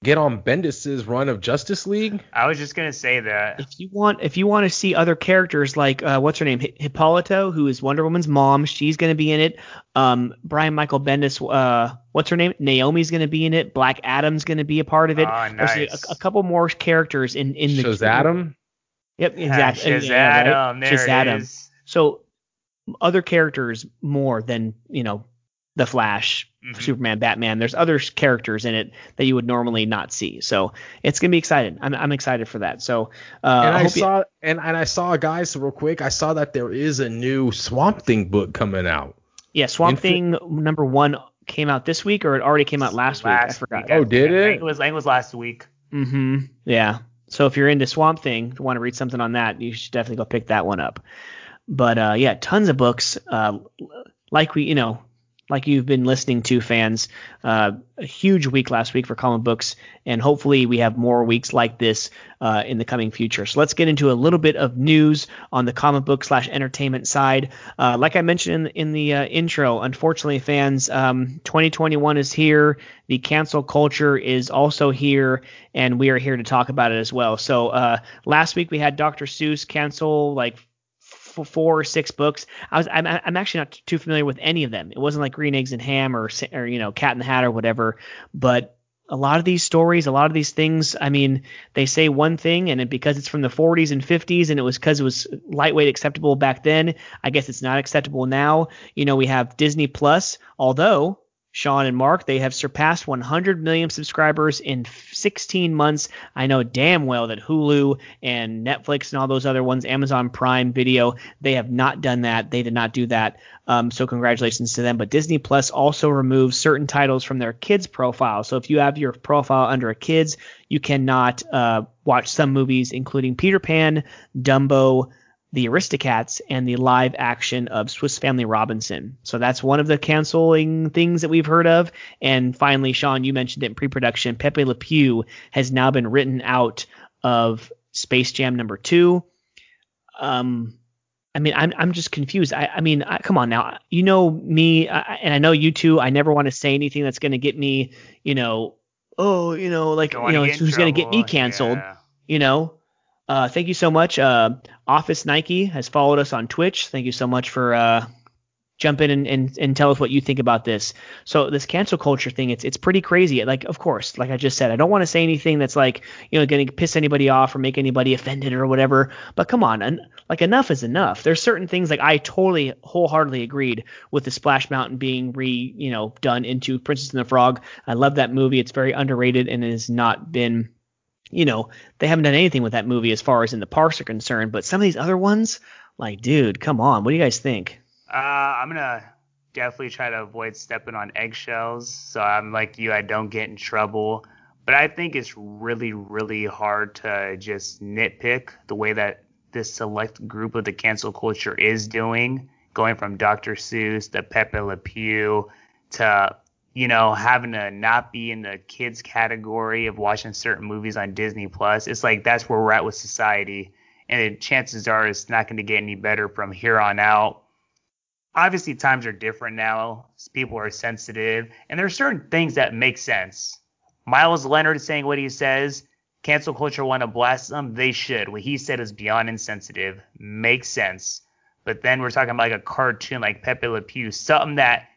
get on Bendis's run of Justice League. I was just gonna say that. If you want, if you want to see other characters like uh, what's her name, Hi- Hippolyta, who is Wonder Woman's mom, she's gonna be in it. Um, Brian Michael Bendis, uh, what's her name? Naomi's gonna be in it. Black Adam's gonna be a part of it. Oh, There's a- nice. a, a couple more characters in in the Shazadam. Yep, exactly. Ah, Yeah, right? Shazadam, there Shazadam. it is. So other characters more than you know the Flash, Mhm. Superman, Batman. There's other characters in it that you would normally not see. So it's gonna be exciting. I'm I'm excited for that. So uh, and I, hope you- saw and, and I saw guys real quick. I saw that there is a new Swamp Thing book coming out. yeah, Swamp Infi- Thing number one came out this week or it already came out last, week. I forgot. I Oh, did think. I it? think it was. I think it was last week. Mm-hmm. Yeah. So if you're into Swamp Thing, if you want to read something on that, you should definitely go pick that one up. But uh, yeah, tons of books. Uh, like we, you know, like you've been listening to, fans. Uh, a huge week last week for comic books, and hopefully we have more weeks like this uh, in the coming future. So let's get into a little bit of news on the comic book slash entertainment side. Uh, like I mentioned in, in the uh, intro, unfortunately, fans, um, 2021 is here. The cancel culture is also here, and we are here to talk about it as well. So uh, last week we had Dr. Seuss cancel like four or six books. I was I'm, I'm actually not too familiar with any of them. It wasn't like Green Eggs and Ham or or you know Cat in the Hat or whatever. But a lot of these stories, a lot of these things, I mean, they say one thing, and it, because it's from the 40s and 50s, and it was because it was lightweight acceptable back then. I guess it's not acceptable now. You know, we have Disney Plus, although Sean and Mark, they have surpassed 100 million subscribers in 16 months. I know damn well that Hulu and Netflix and all those other ones, Amazon Prime Video, they have not done that. They did not do that. Um, so congratulations to them. But Disney Plus also removes certain titles from their kids profile. So if you have your profile under a kids, you cannot uh, watch some movies, including Peter Pan, Dumbo, the Aristocats and the live action of Swiss Family Robinson. So that's one of the canceling things that we've heard of. And finally, Sean, you mentioned it in pre-production. Pepe Le Pew has now been written out of Space Jam number two. Um, I mean, I'm I'm just confused. I, I mean, I, come on now. You know me, I, and I know you too. I never want to say anything that's going to get me, you know, oh, you know, like you know, who's going to get me canceled Yeah. you know. Uh, thank you so much. Uh, Office Nike has followed us on Twitch. Thank you so much for uh, in and, and, and tell us what you think about this. So this cancel culture thing, it's it's pretty crazy. Like, of course, like I just said, I don't want to say anything that's like you know going to piss anybody off or make anybody offended or whatever. But come on, and like enough is enough. There's certain things like I totally wholeheartedly agreed with the Splash Mountain being re you know done into Princess and the Frog. I love that movie. It's very underrated and it has not been you know, they haven't done anything with that movie as far as in the parks are concerned. But some of these other ones, like, dude, come on, what do you guys think? Uh, I'm gonna definitely try to avoid stepping on eggshells. So I'm like you, I don't get in trouble. But I think it's really, really hard to just nitpick the way that this select group of the cancel culture is doing, going from Dr. Seuss to Pepe Le Pew to you know having to not be in the kids category of watching certain movies on Disney Plus. It's like that's where we're at with society, and chances are it's not going to get any better from here on out obviously times are different now. People are sensitive, and there are certain things that make sense. Meyers Leonard saying what he says, cancel culture want to blast them, they should. What he said is beyond insensitive, makes sense. But then we're talking about like a cartoon like Pepe Le Pew, something that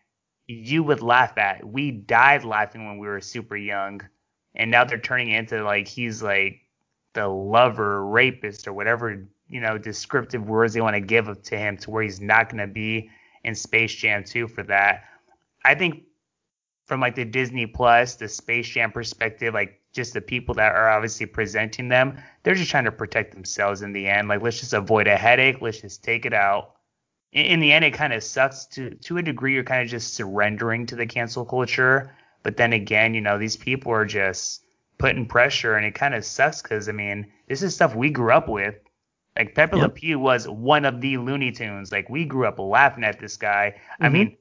you would laugh at. We died laughing when we were super young, and now they're turning into like he's like the lover, rapist, or whatever you know descriptive words they want to give up to him, to where he's not going to be in Space Jam 2 for that. I think from like the Disney Plus, the Space Jam perspective, like just the people that are obviously presenting them, they're just trying to protect themselves in the end. Like let's just avoid a headache, let's just take it out. In, the end, it kind of sucks to to a degree. You're kind of just surrendering to the cancel culture, but then again, you know these people are just putting pressure, and it kind of sucks because I mean this is stuff we grew up with. Like Pepe Le Pew was one of the Looney Tunes. Like we grew up laughing at this guy. I Mhm. mean,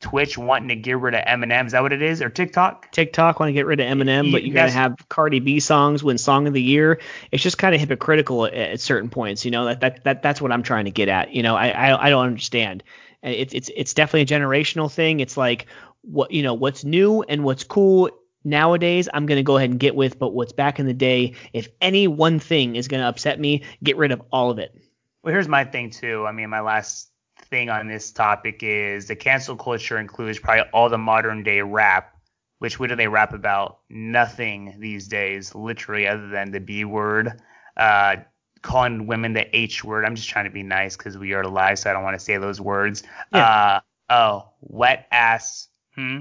Twitch wanting to get rid of Eminem. Is that what it is? Or TikTok? TikTok want to get rid of Eminem, but you got to have Cardi B songs win Song of the Year. It's just kind of hypocritical at, at certain points. You know that, that that that's what I'm trying to get at. You know, I I, I don't understand. It's it's it's definitely a generational thing. It's like what you know what's new and what's cool nowadays. I'm gonna go ahead and get with, but what's back in the day, if any one thing is gonna upset me, get rid of all of it. Well, here's my thing too. I mean, my last thing on this topic is the cancel culture includes probably all the modern day rap. Which what do they rap about? Nothing these days, literally, other than the B word. Uh, calling women the H word. I'm just trying to be nice because we are alive, so I don't want to say those words. Uh, oh, wet ass. Hmm.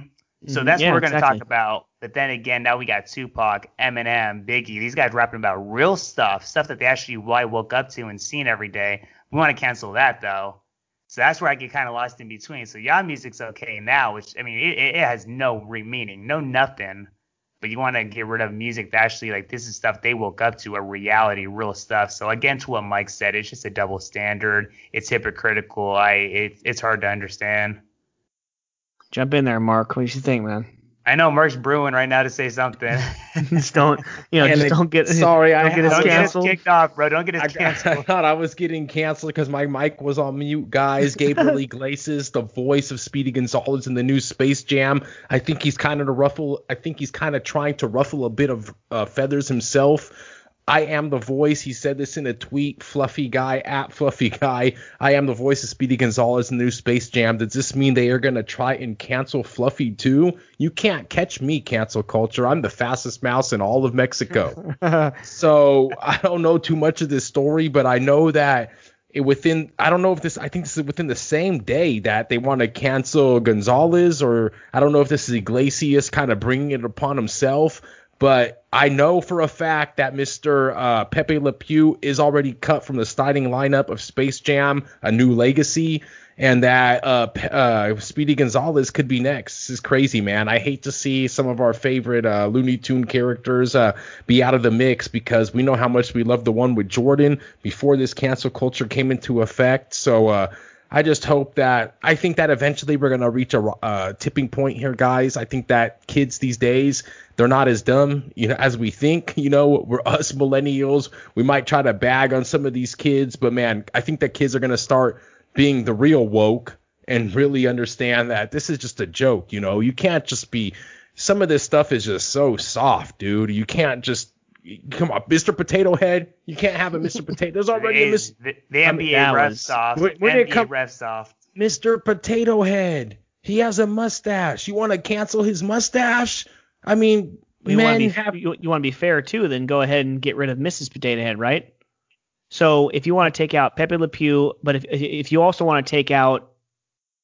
So Mhm. that's Yeah, what we're gonna exactly. talk about. But then again, now we got Tupac, Eminem, Biggie. These guys rapping about real stuff, stuff that they actually woke up to and seen every day. We want to cancel that though. So that's where I get kind of lost in between. So y'all music's okay now, which I mean it, it has no re meaning, no nothing. But you want to get rid of music that actually like this is stuff they woke up to, a reality, real stuff. So again, to what Mike said, it's just a double standard. It's hypocritical. I it, it's hard to understand. Jump in there, Mark. What do you think, man? I know Mark's brewing right now to say something. (laughs) just don't you know And just it- don't get sorry, don't I- get us Don't get us canceled. kicked off, bro. Don't get us I, I canceled. thought I was getting canceled because my mic was on mute, guys. (laughs) Gabriel Iglesias, the voice of Speedy Gonzalez in the new Space Jam. I think he's kind of to ruffle. I think he's kind of trying to ruffle a bit of uh, feathers himself. I am the voice. He said this in a tweet. Fluffy guy at Fluffy guy. I am the voice of Speedy Gonzalez in the new Space Jam. Does this mean they are gonna try and cancel Fluffy too? You can't catch me, cancel culture. I'm the fastest mouse in all of Mexico. (laughs) So I don't know too much of this story, but I know that it within I don't know if this I think this is within the same day that they want to cancel Gonzalez or I don't know if this is Iglesias kind of bringing it upon himself. But I know for a fact that Mr. Uh, Pepe Le Pew is already cut from the starting lineup of Space Jam: A New Legacy, and that uh, uh, Speedy Gonzalez could be next. This is crazy, man. I hate to see some of our favorite uh, Looney Tune characters uh, be out of the mix because we know how much we love the one with Jordan before this cancel culture came into effect. So uh, I just hope that I think that eventually we're gonna reach a uh, tipping point here, guys. I think that kids these days they're not as dumb, you know, as we think. You know, we're us millennials. We might try to bag on some of these kids, but man, I think that kids are gonna start being the real woke and really understand that this is just a joke. You know, you can't just be. Some of this stuff is just so soft, dude. You can't just come on, Mr. Potato Head. You can't have a Mr. (laughs) Potato. There's already a Mr. the, the I mean, NBA that ref was- soft. When- when NBA come- ref soft. Mr. Potato Head. He has a mustache. You want to cancel his mustache? I mean, you want men to be have. you, you want to be fair too, then go ahead and get rid of Mrs. Potato Head, right? So if you want to take out Pepe Le Pew, but if if you also want to take out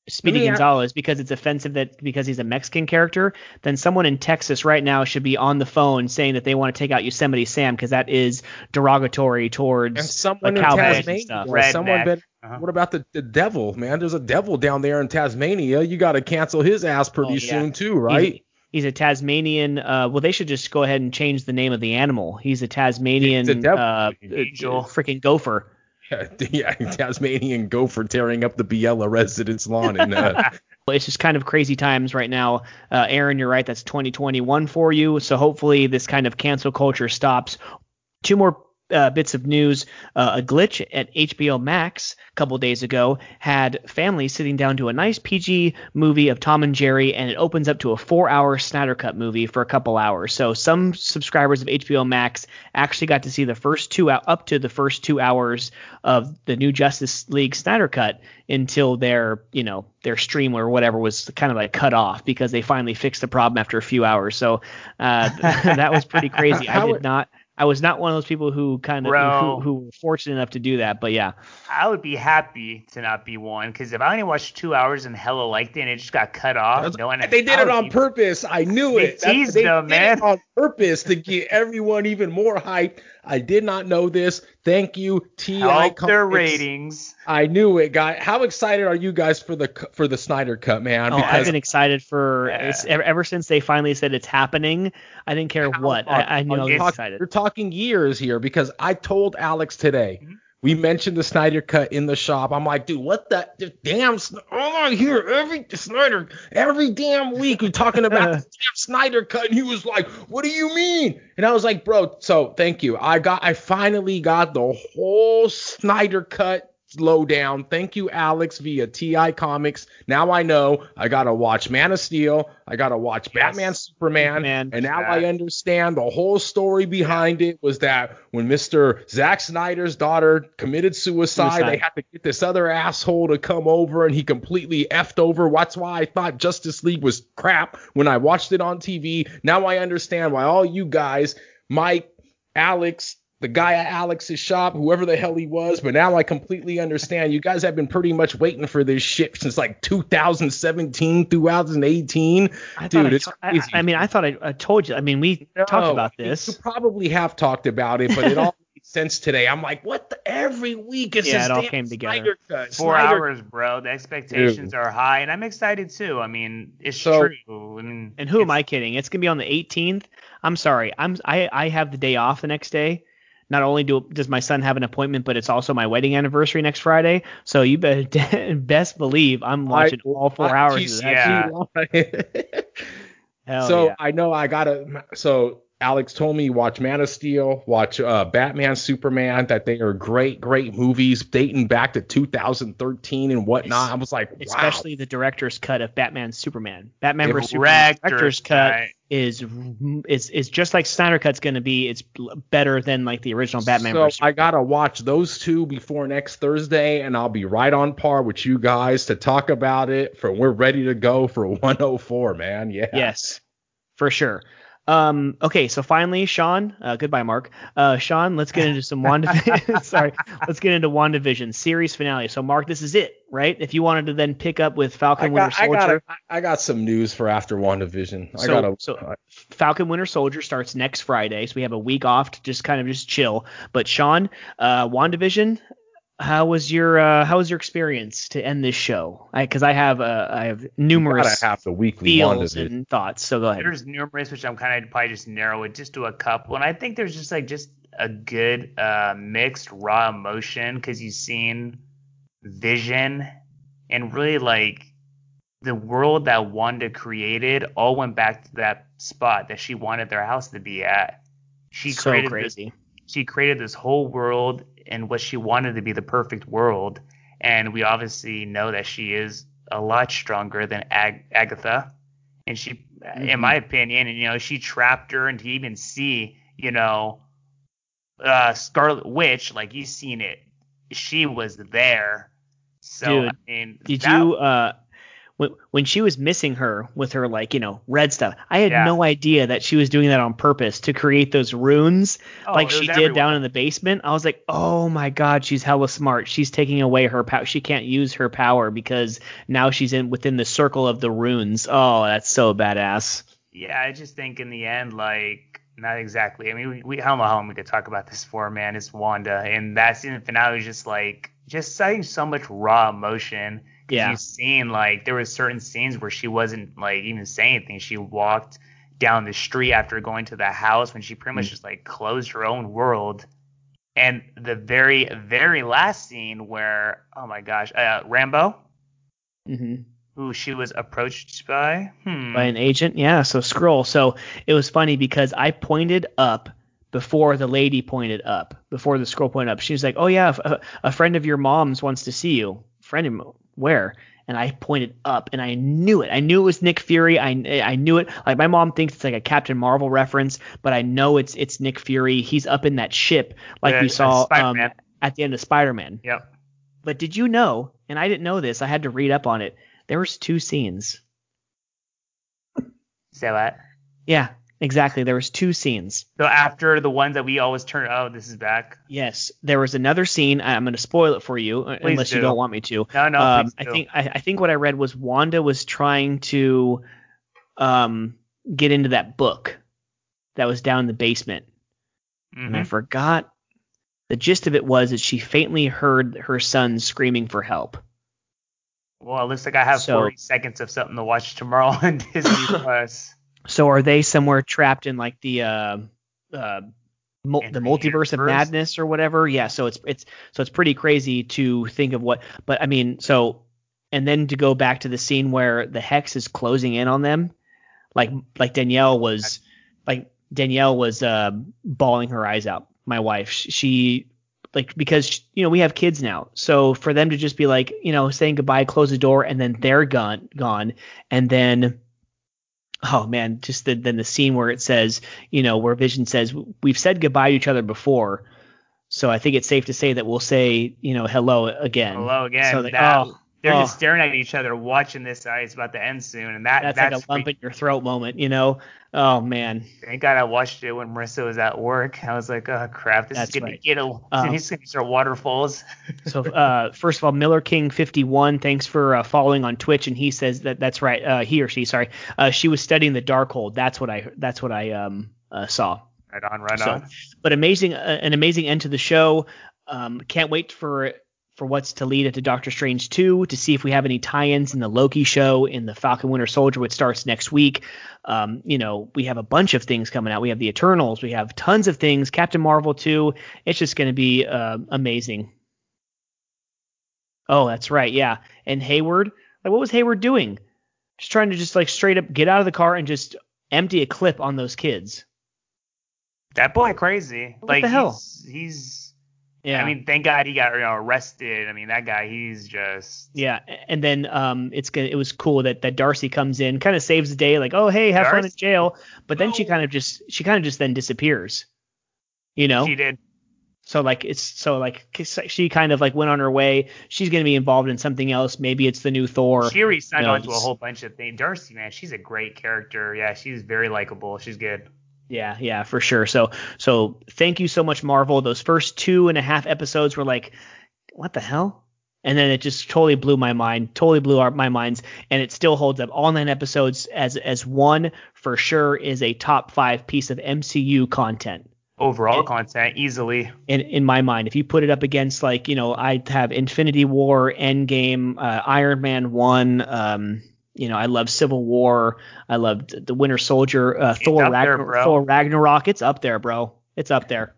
Speedy Let me a- Gonzalez because it's offensive that because he's a Mexican character, then someone in Texas right now should be on the phone saying that they want to take out Yosemite Sam because that is derogatory towards And someone in cowboys and Tasmania. stuff. Someone been, Uh-huh. What about the, the devil, man? There's a devil down there in Tasmania. You got to cancel his ass pretty Oh, yeah. soon too, right? He's, he's a Tasmanian. Uh, well, they should just go ahead and change the name of the animal. He's a Tasmanian It's a uh, Angel. freaking gopher. Yeah, (laughs) yeah, Tasmanian gopher tearing up the Biella residence lawn and uh, (laughs) It's just kind of crazy times right now. Uh, Aaron, you're right. That's 2021 for you. So hopefully this kind of cancel culture stops. Two more uh, bits of news. Uh, a glitch at HBO Max a couple days ago had families sitting down to a nice PG movie of Tom and Jerry, and it opens up to a four-hour Snyder Cut movie for a couple hours. So some subscribers of HBO Max actually got to see the first two out up to the first two hours of the new Justice League Snyder Cut until their you know their stream or whatever was kind of like cut off because they finally fixed the problem after a few hours. So uh, (laughs) that was pretty crazy. I did not. I was not one of those people who kind of Bro. who, who were fortunate enough to do that. But yeah, I would be happy to not be one because if I only watched two hours and hella liked it and it just got cut off, no one, they did it on be- purpose. I knew They it. That's- teased they them, did it man. on purpose to get everyone even more hyped. I did not know this. Thank you, Ti. Help their ratings. I knew it, guy. How excited are you guys for the for the Snyder cut, man? oh, I've been excited for Yeah. ever, ever since they finally said it's happening. I didn't care what. I, I knew I was you're, talk- excited. you're talking years here because I told Alex today. Mhm. We mentioned the Snyder cut in the shop. I'm like, dude, what the, the damn? All I hear every Snyder every damn week we're talking about (laughs) the damn Snyder cut, and he was like, what do you mean? And I was like, bro, so thank you. I got, I finally got the whole Snyder cut lowdown. Thank you, Alex, via TI Comics. Now I know I gotta watch Man of Steel. I gotta watch Yes. Batman, Superman, Superman. and now Yeah. I understand the whole story behind it was that when Mr. Zack Snyder's daughter committed suicide, Suicide. they had to get this other asshole to come over, and he completely effed over. That's why I thought Justice League was crap when I watched it on TV. Now I understand why all you guys, Mike, Alex, the guy at Alex's shop, whoever the hell he was, but now I completely understand. You guys have been pretty much waiting for this shit since like 2017, 2018. I Dude, I it's to- crazy. I mean, I thought I, I told you. I mean, we talked about this. You probably have talked about it, but it all (laughs) made sense today. I'm like, what the? Every week it's Yeah, this it all damn came together. Cut. Four Snyder hours, bro. The expectations are high, and I'm excited too. I mean, it's So- true. I mean, And who am I kidding? It's gonna be on the 18th. I'm sorry. I'm I I have the day off the next day. Not only do does my son have an appointment, but it's also my wedding anniversary next Friday. So you better (laughs) best believe I'm watching I- all four I- hours geez, of that. yeah. (laughs) So yeah. I know I gotta. So Alex told me watch Man of Steel, watch uh, Batman, Superman. That they are great, great movies dating back to 2013 and whatnot. I was like, wow. especially the director's cut of Batman Superman. Batman vs Superman Director's director's cut cut. is is is just like Snyder cut's going to be. It's better than like the original Batman So vs I gotta watch those two before next Thursday, and I'll be right on par with you guys to talk about it. For we're ready to go for 104, man. Yeah. Yes, for sure. Um, okay, so finally, Sean. Uh, goodbye, Mark. Uh, Sean, let's get into some WandaVision. (laughs) (laughs) sorry, let's get into WandaVision series finale. So, Mark, this is it, right? If you wanted to then pick up with Falcon I Winter got, I Soldier. got, I got some news for after WandaVision. I So- gotta. so- Falcon Winter Soldier starts next Friday, so we have a week off to just kind of just chill. But Sean, uh, WandaVision, how was your uh, how was your experience to end this show? Because I, have uh, I have numerous gotta have the weekly feels and thoughts. So go ahead. There's numerous, which I'm kind of probably just narrow it just to a couple, and I think there's just like just a good uh, mixed raw emotion because you've seen Vision and really like the world that Wanda created all went back to that spot that she wanted their house to be at. She so created this she created this whole world and what she wanted to be the perfect world. And we obviously know that she is a lot stronger than Ag- Agatha. And she, Mhm. in my opinion, and you know, she trapped her and to even see, you know, uh, Scarlet Witch, like you've seen it, she was there. So, Dude, I mean, Did that- you uh when when she was missing her with her like you know red stuff? I had Yeah. no idea that she was doing that on purpose to create those runes Oh, like she did everywhere. down in the basement. I was like, oh my god, she's hella smart. She's taking away her power. She can't use her power because now she's in within the circle of the runes. Oh, that's so badass. Yeah, I just think in the end, like, not exactly. I mean, we, we I don't know how long we could talk about this for, man. It's Wanda, and that season finale was just like, just citing so much raw emotion. Yeah. You've seen like there was certain scenes where she wasn't like even saying anything. She walked down the street after going to the house when she pretty much just like closed her own world. And the very very last scene where oh my gosh, uh, Rambeau, hmm who she was approached by, hmm. by an agent. Yeah, so Skrull. So it was funny because I pointed up before the lady pointed up, before the Skrull pointed up. She was like, "Oh yeah, a, a friend of your mom's wants to see you." Friend of where? And I pointed up, and I knew it. I knew it was Nick Fury. I I knew it. Like my mom thinks it's like a Captain Marvel reference, but I know it's it's Nick Fury. He's up in that ship, like Yeah, we saw um, at the end of Spider-Man. Yep. But did you know? And I didn't know this. I had to read up on it. There was two scenes. Say what? Yeah, exactly. There was two scenes. So after the ones that we always turn, oh, this is back. Yes, there was another scene. I'm going to spoil it for you, uh, Please unless you do. don't want me to. No, no, um, I think I, I think what I read was Wanda was trying to um, get into that book that was down in the basement, and I Mhm. forgot. The gist of it was that she faintly heard her son screaming for help. Well, it looks like I have So- 40 seconds of something to watch tomorrow (laughs) on Disney (coughs) Plus. So are they somewhere trapped in like the uh, uh, Mul- the multiverse of madness or whatever. Yeah, so it's it's so it's pretty crazy to think of what. But I mean, so and then to go back to the scene where the hex is closing in on them, like like Danielle was like Danielle was uh, bawling her eyes out. My wife, she, she like because you know we have kids now, so for them to just be like you know saying goodbye, close the door, and then they're gone gone, and then oh man, just the, then the scene where it says, you know, where Vision says, we've said goodbye to each other before. So I think it's safe to say that we'll say, you know, hello again. Hello again. So That- oh, They're oh, just staring at each other, watching this. It's about to end soon, and that that's, that's, like a lump in your throat moment, you know? Oh man. Thank God I watched it when Marissa was at work. I was like, oh crap, this That's is gonna right. get a. (laughs) Um, He's gonna start waterfalls. (laughs) So uh, first of all, Miller King 51, thanks for uh, following on Twitch, and he says that that's right. Uh, he or she, sorry, uh, she was studying the dark Darkhold. That's what I that's what I um uh, saw. right on, right So- on. but amazing, uh, an amazing end to the show. Um, can't wait for for what's to lead into Doctor Strange 2 to see if we have any tie-ins in the Loki show, in the Falcon Winter Soldier, which starts next week. Um, you know, we have a bunch of things coming out. We have the Eternals, we have tons of things. Captain Marvel 2. It's just going to be uh, amazing. Oh, that's right, yeah. And Hayward, like, what was Hayward doing? Just trying to just like straight up get out of the car and just empty a clip on those kids. That boy crazy. What like the hell? he's he's. Yeah. I mean, thank God he got you know, arrested. I mean, that guy, he's just. Yeah, and then um, it's gonna, it was cool that that Darcy comes in, kind of saves the day, like, oh hey, have fun in jail, but then she kind of just she kind of just then disappears, you know. She did. So like it's so like she kind of like went on her way. She's gonna be involved in something else. Maybe it's the new Thor. She already signed no, on to a whole bunch of things. Darcy, man, she's a great character. Yeah, she's very likable. She's good. Yeah, yeah, for sure. So so thank you so much, Marvel. Those first two and a half episodes were like, what the hell? And then it just totally blew my mind, totally blew our, my minds, and it still holds up. All nine episodes as as one for sure is a top five piece of MCU content Overall content, easily. in in my mind. If you put it up against like you know I'd have Infinity War, Endgame, uh, Iron Man one. Um, you know I love Civil War. I loved the Winter Soldier, uh, Thor, up there, Thor Ragnarok. It's up there, bro. It's up there.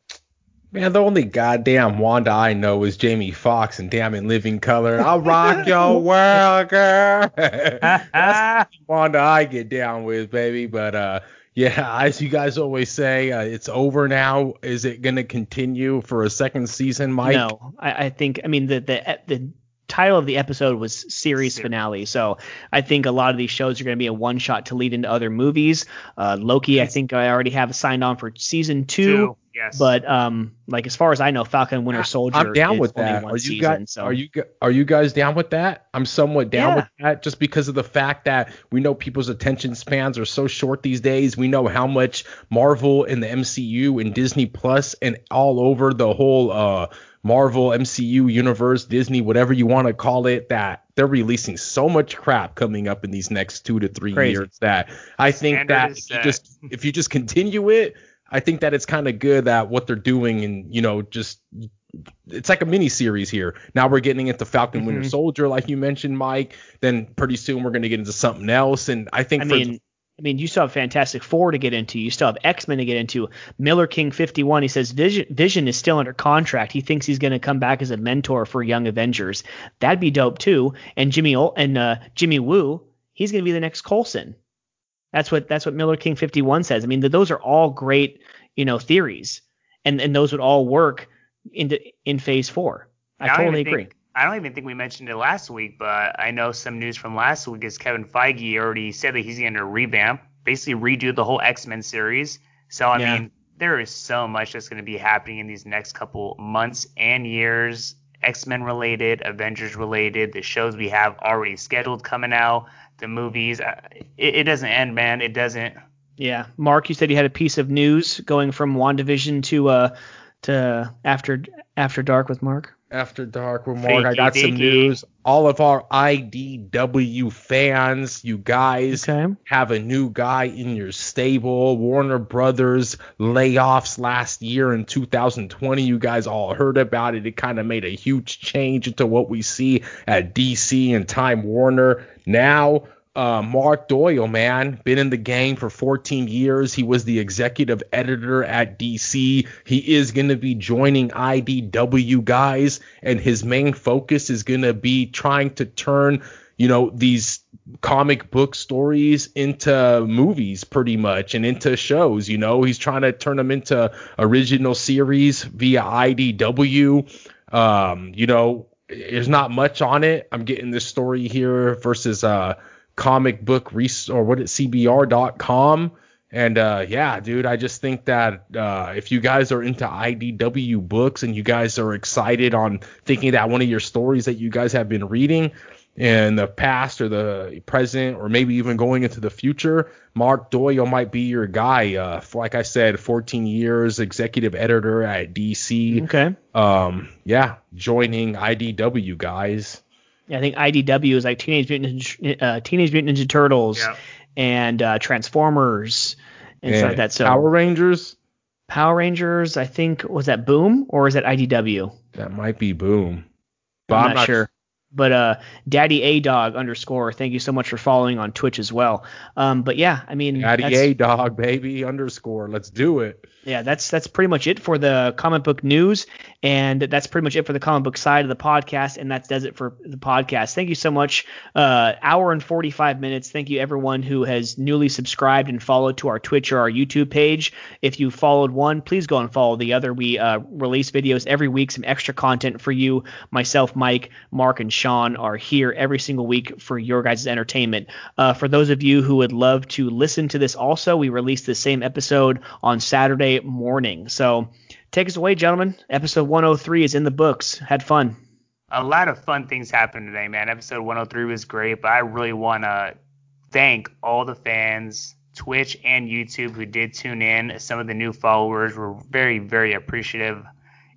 Man, the only goddamn Wanda I know is Jamie Foxx and Damn in Living Color. I'll rock (laughs) your world, girl. (laughs) That's the (laughs) Wanda I get down with, baby. But uh, yeah, as you guys always say, uh, it's over now. Is it gonna continue for a second season, Mike? No, I, I think I mean the the the title of the episode was series Ser- finale, so I think a lot of these shows are going to be a one shot to lead into other movies. Uh, Loki, I think I already have signed on for season two. Two, yes. But um, like as far as I know, Falcon Winter Soldier. I'm down is with that. Are you season, guys so. are you are you guys down with that? I'm somewhat down Yeah. with that just because of the fact that we know people's attention spans are so short these days. We know how much Marvel and the MCU and Disney Plus and all over the whole uh Marvel MCU universe, Disney, whatever you want to call it, that they're releasing so much crap coming up in these next 2 to 3 Crazy. years that I think Standard that is if you just if you just continue it, I think that it's kind of good that what they're doing and you know just it's like a mini series here. Now we're getting into Falcon Winter Mhm. Soldier, like you mentioned, Mike. Then pretty soon we're going to get into something else. And I think I for mean, I mean, you still have Fantastic Four to get into. You still have X Men to get into. Miller King 51. He says Vision, Vision is still under contract. He thinks he's going to come back as a mentor for Young Avengers. That'd be dope too. And Jimmy Ol- and uh, Jimmy Woo, he's going to be the next Coulson. That's what that's what Miller King 51 says. I mean, th- those are all great, you know, theories, and and those would all work into in Phase Four. I, totally agree. Think, I don't even think we mentioned it last week, but I know some news from last week is Kevin Feige already said that he's going to revamp, basically redo the whole X Men series. So I Yeah. mean, there is so much that's going to be happening in these next couple months and years. X Men related, Avengers related, the shows we have already scheduled coming out, the movies. uh, It, it doesn't end, man. It doesn't. Yeah, Mark, you said you had a piece of news going from WandaVision to uh to after after dark with Mark. After Dark with Mark, I Freaky got some deaky. news. All of our IDW fans, you guys Okay. have a new guy in your stable. Warner Brothers layoffs last year in 2020. You guys all heard about it. It kind of made a huge change into what we see at DC and Time Warner. Now, uh, Mark Doyle, man, been in the game for 14 years. He was the executive editor at DC. He is going to be joining IDW guys, and his main focus is going to be trying to turn, you know, these comic book stories into movies pretty much and into shows. You know, he's trying to turn them into original series via IDW. Um, you know, there's not much on it. I'm getting this story here versus uh comic book res- or what it cbr.com and uh yeah dude i just think that uh if you guys are into idw books and you guys are excited on thinking that one of your stories that you guys have been reading in the past or the present or maybe even going into the future, Mark Doyle might be your guy. Uh, like I said, 14 years, executive editor at DC. Okay. Um, yeah, joining IDW guys. Yeah, I think IDW is like Teenage Mutant Ninja, uh, Teenage Mutant Ninja Turtles Yeah. and uh, Transformers and, stuff like that. So Power Rangers, Power Rangers, I think was that Boom or is that IDW? that might be Boom. But I'm, not, sure. But uh, Daddy A Dog underscore, thank you so much for following on Twitch as well. Um, but yeah, I mean, Daddy A Dog, baby, underscore. Let's do it. yeah, that's that's pretty much it for the comic book news, and that's pretty much it for the comic book side of the podcast, and that does it for the podcast. Thank you so much. Uh, hour and 45 minutes. Thank you everyone who has newly subscribed and followed to our Twitch or our YouTube page. If you followed one, please go and follow the other. We uh, release videos every week, some extra content for you. Myself, Mike, Mark, and Sean are here every single week for your guys' entertainment. Uh, for those of you who would love to listen to this, also we release the same episode on Saturday morning. So take us away, gentlemen. Episode 103 is in the books. Had fun. a lot of fun things happened today, man. Episode 103 was great, but I really want to thank all the fans, Twitch and YouTube, who did tune in. Some of the new followers were very, very appreciative.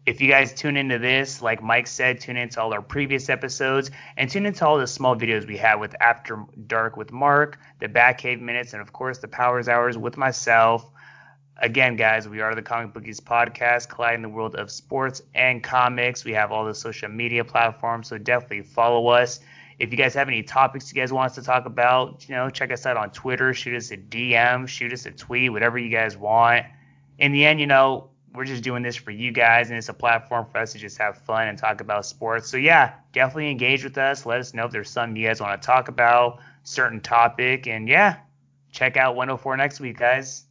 If you guys tune into this, like Mike said, tune into all our previous episodes and tune into all the small videos we have with After Dark with Mark, the Batcave Minutes, and of course the Powers Hours with myself. Again, guys, we are the Comic Bookies podcast, colliding the world of sports and comics. We have all the social media platforms, so definitely follow us. If you guys have any topics you guys want us to talk about, you know, check us out on Twitter, shoot us a DM, shoot us a tweet, whatever you guys want. In the end, you know, we're just doing this for you guys, and it's a platform for us to just have fun and talk about sports. So yeah, definitely engage with us. Let us know if there's something you guys want to talk about, certain topic, and yeah, check out 104 next week, guys.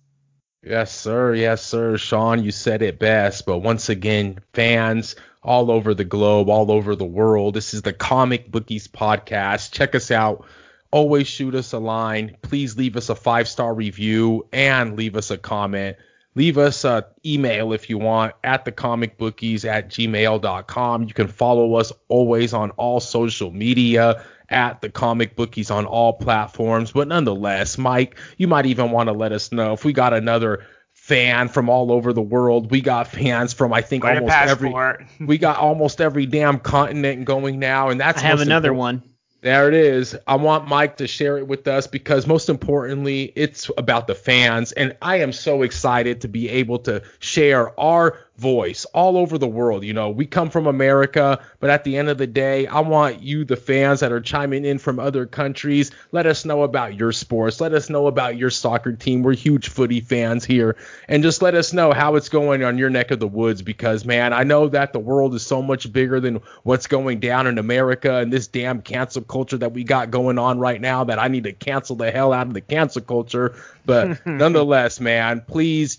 Yes, sir. Yes, sir. Sean, you said it best. But once again, fans all over the globe, all over the world, this is the Comic Bookies podcast. Check us out. Always shoot us a line. Please leave us a five star review and leave us a comment. Leave us an email if you want at the comic bookies at gmail.com. You can follow us always on all social media at the comic bookies on all platforms. But nonetheless, Mike, you might even want to let us know if we got another fan from all over the world. We got fans from I think Write a almost every (laughs) we got almost every damn continent going now, and that's I have another important. one. There it is. I want Mike to share it with us because most importantly, it's about the fans. And I am so excited to be able to share our voice all over the world. You know, we come from America, but at the end of the day, I want you, the fans that are chiming in from other countries, let us know about your sports. Let us know about your soccer team. We're huge footy fans here. And just let us know how it's going on your neck of the woods because, man, I know that the world is so much bigger than what's going down in America and this damn cancel culture that we got going on right now that I need to cancel the hell out of the cancel culture. But (laughs) nonetheless, man, please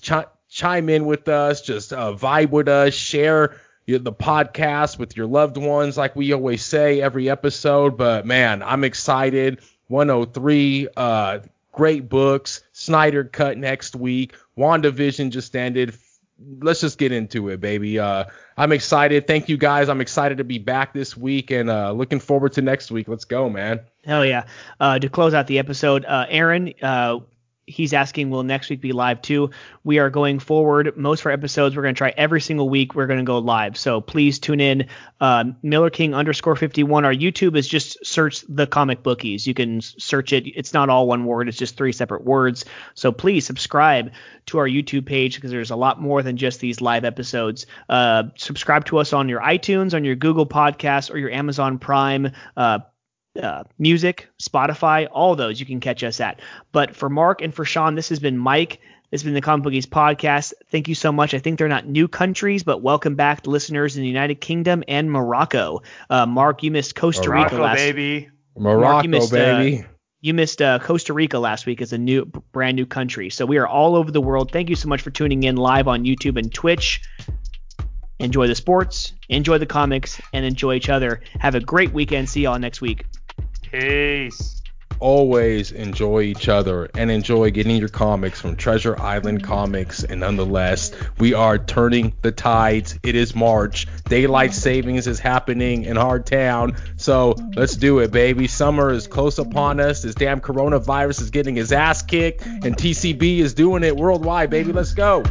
chime in with us, just uh, vibe with us, share the podcast with your loved ones, like we always say every episode. But man, I'm excited. 103, uh, great books. Snyder cut next week. WandaVision just ended. Let's just get into it, baby. Uh, I'm excited. Thank you guys. I'm excited to be back this week and uh, looking forward to next week. Let's go, man. Hell yeah. Uh, to close out the episode, uh, Aaron, uh, he's asking, will next week be live too? We are going forward. Most of our episodes, we're going to try every single week. We're going to go live. So please tune in. Uh, Miller King underscore 51. Our YouTube is just search the comic bookies. You can search it. It's not all one word. It's just three separate words. So please subscribe to our YouTube page because there's a lot more than just these live episodes. Uh, subscribe to us on your iTunes, on your Google Podcasts, or your Amazon Prime. Uh, uh, music, Spotify, all those you can catch us at. But for Mark and for Sean, this has been Mike. This has been the Comic Bookies podcast. Thank you so much. I think they're not new countries, but welcome back to listeners in the United Kingdom and Morocco. Uh, Mark, you missed Costa Morocco, Rica last. baby. Morocco, Mark, you missed, uh, baby. You missed uh, Costa Rica last week as a new, brand new country. So we are all over the world. Thank you so much for tuning in live on YouTube and Twitch. Enjoy the sports, enjoy the comics, and enjoy each other. Have a great weekend. See y'all next week. Peace. Always enjoy each other and enjoy getting your comics from Treasure Island Comics. And nonetheless, we are turning the tides. It is March. Daylight savings is happening in our town. So let's do it, baby. Summer is close upon us. This damn coronavirus is getting his ass kicked, and TCB is doing it worldwide, baby. Let's go.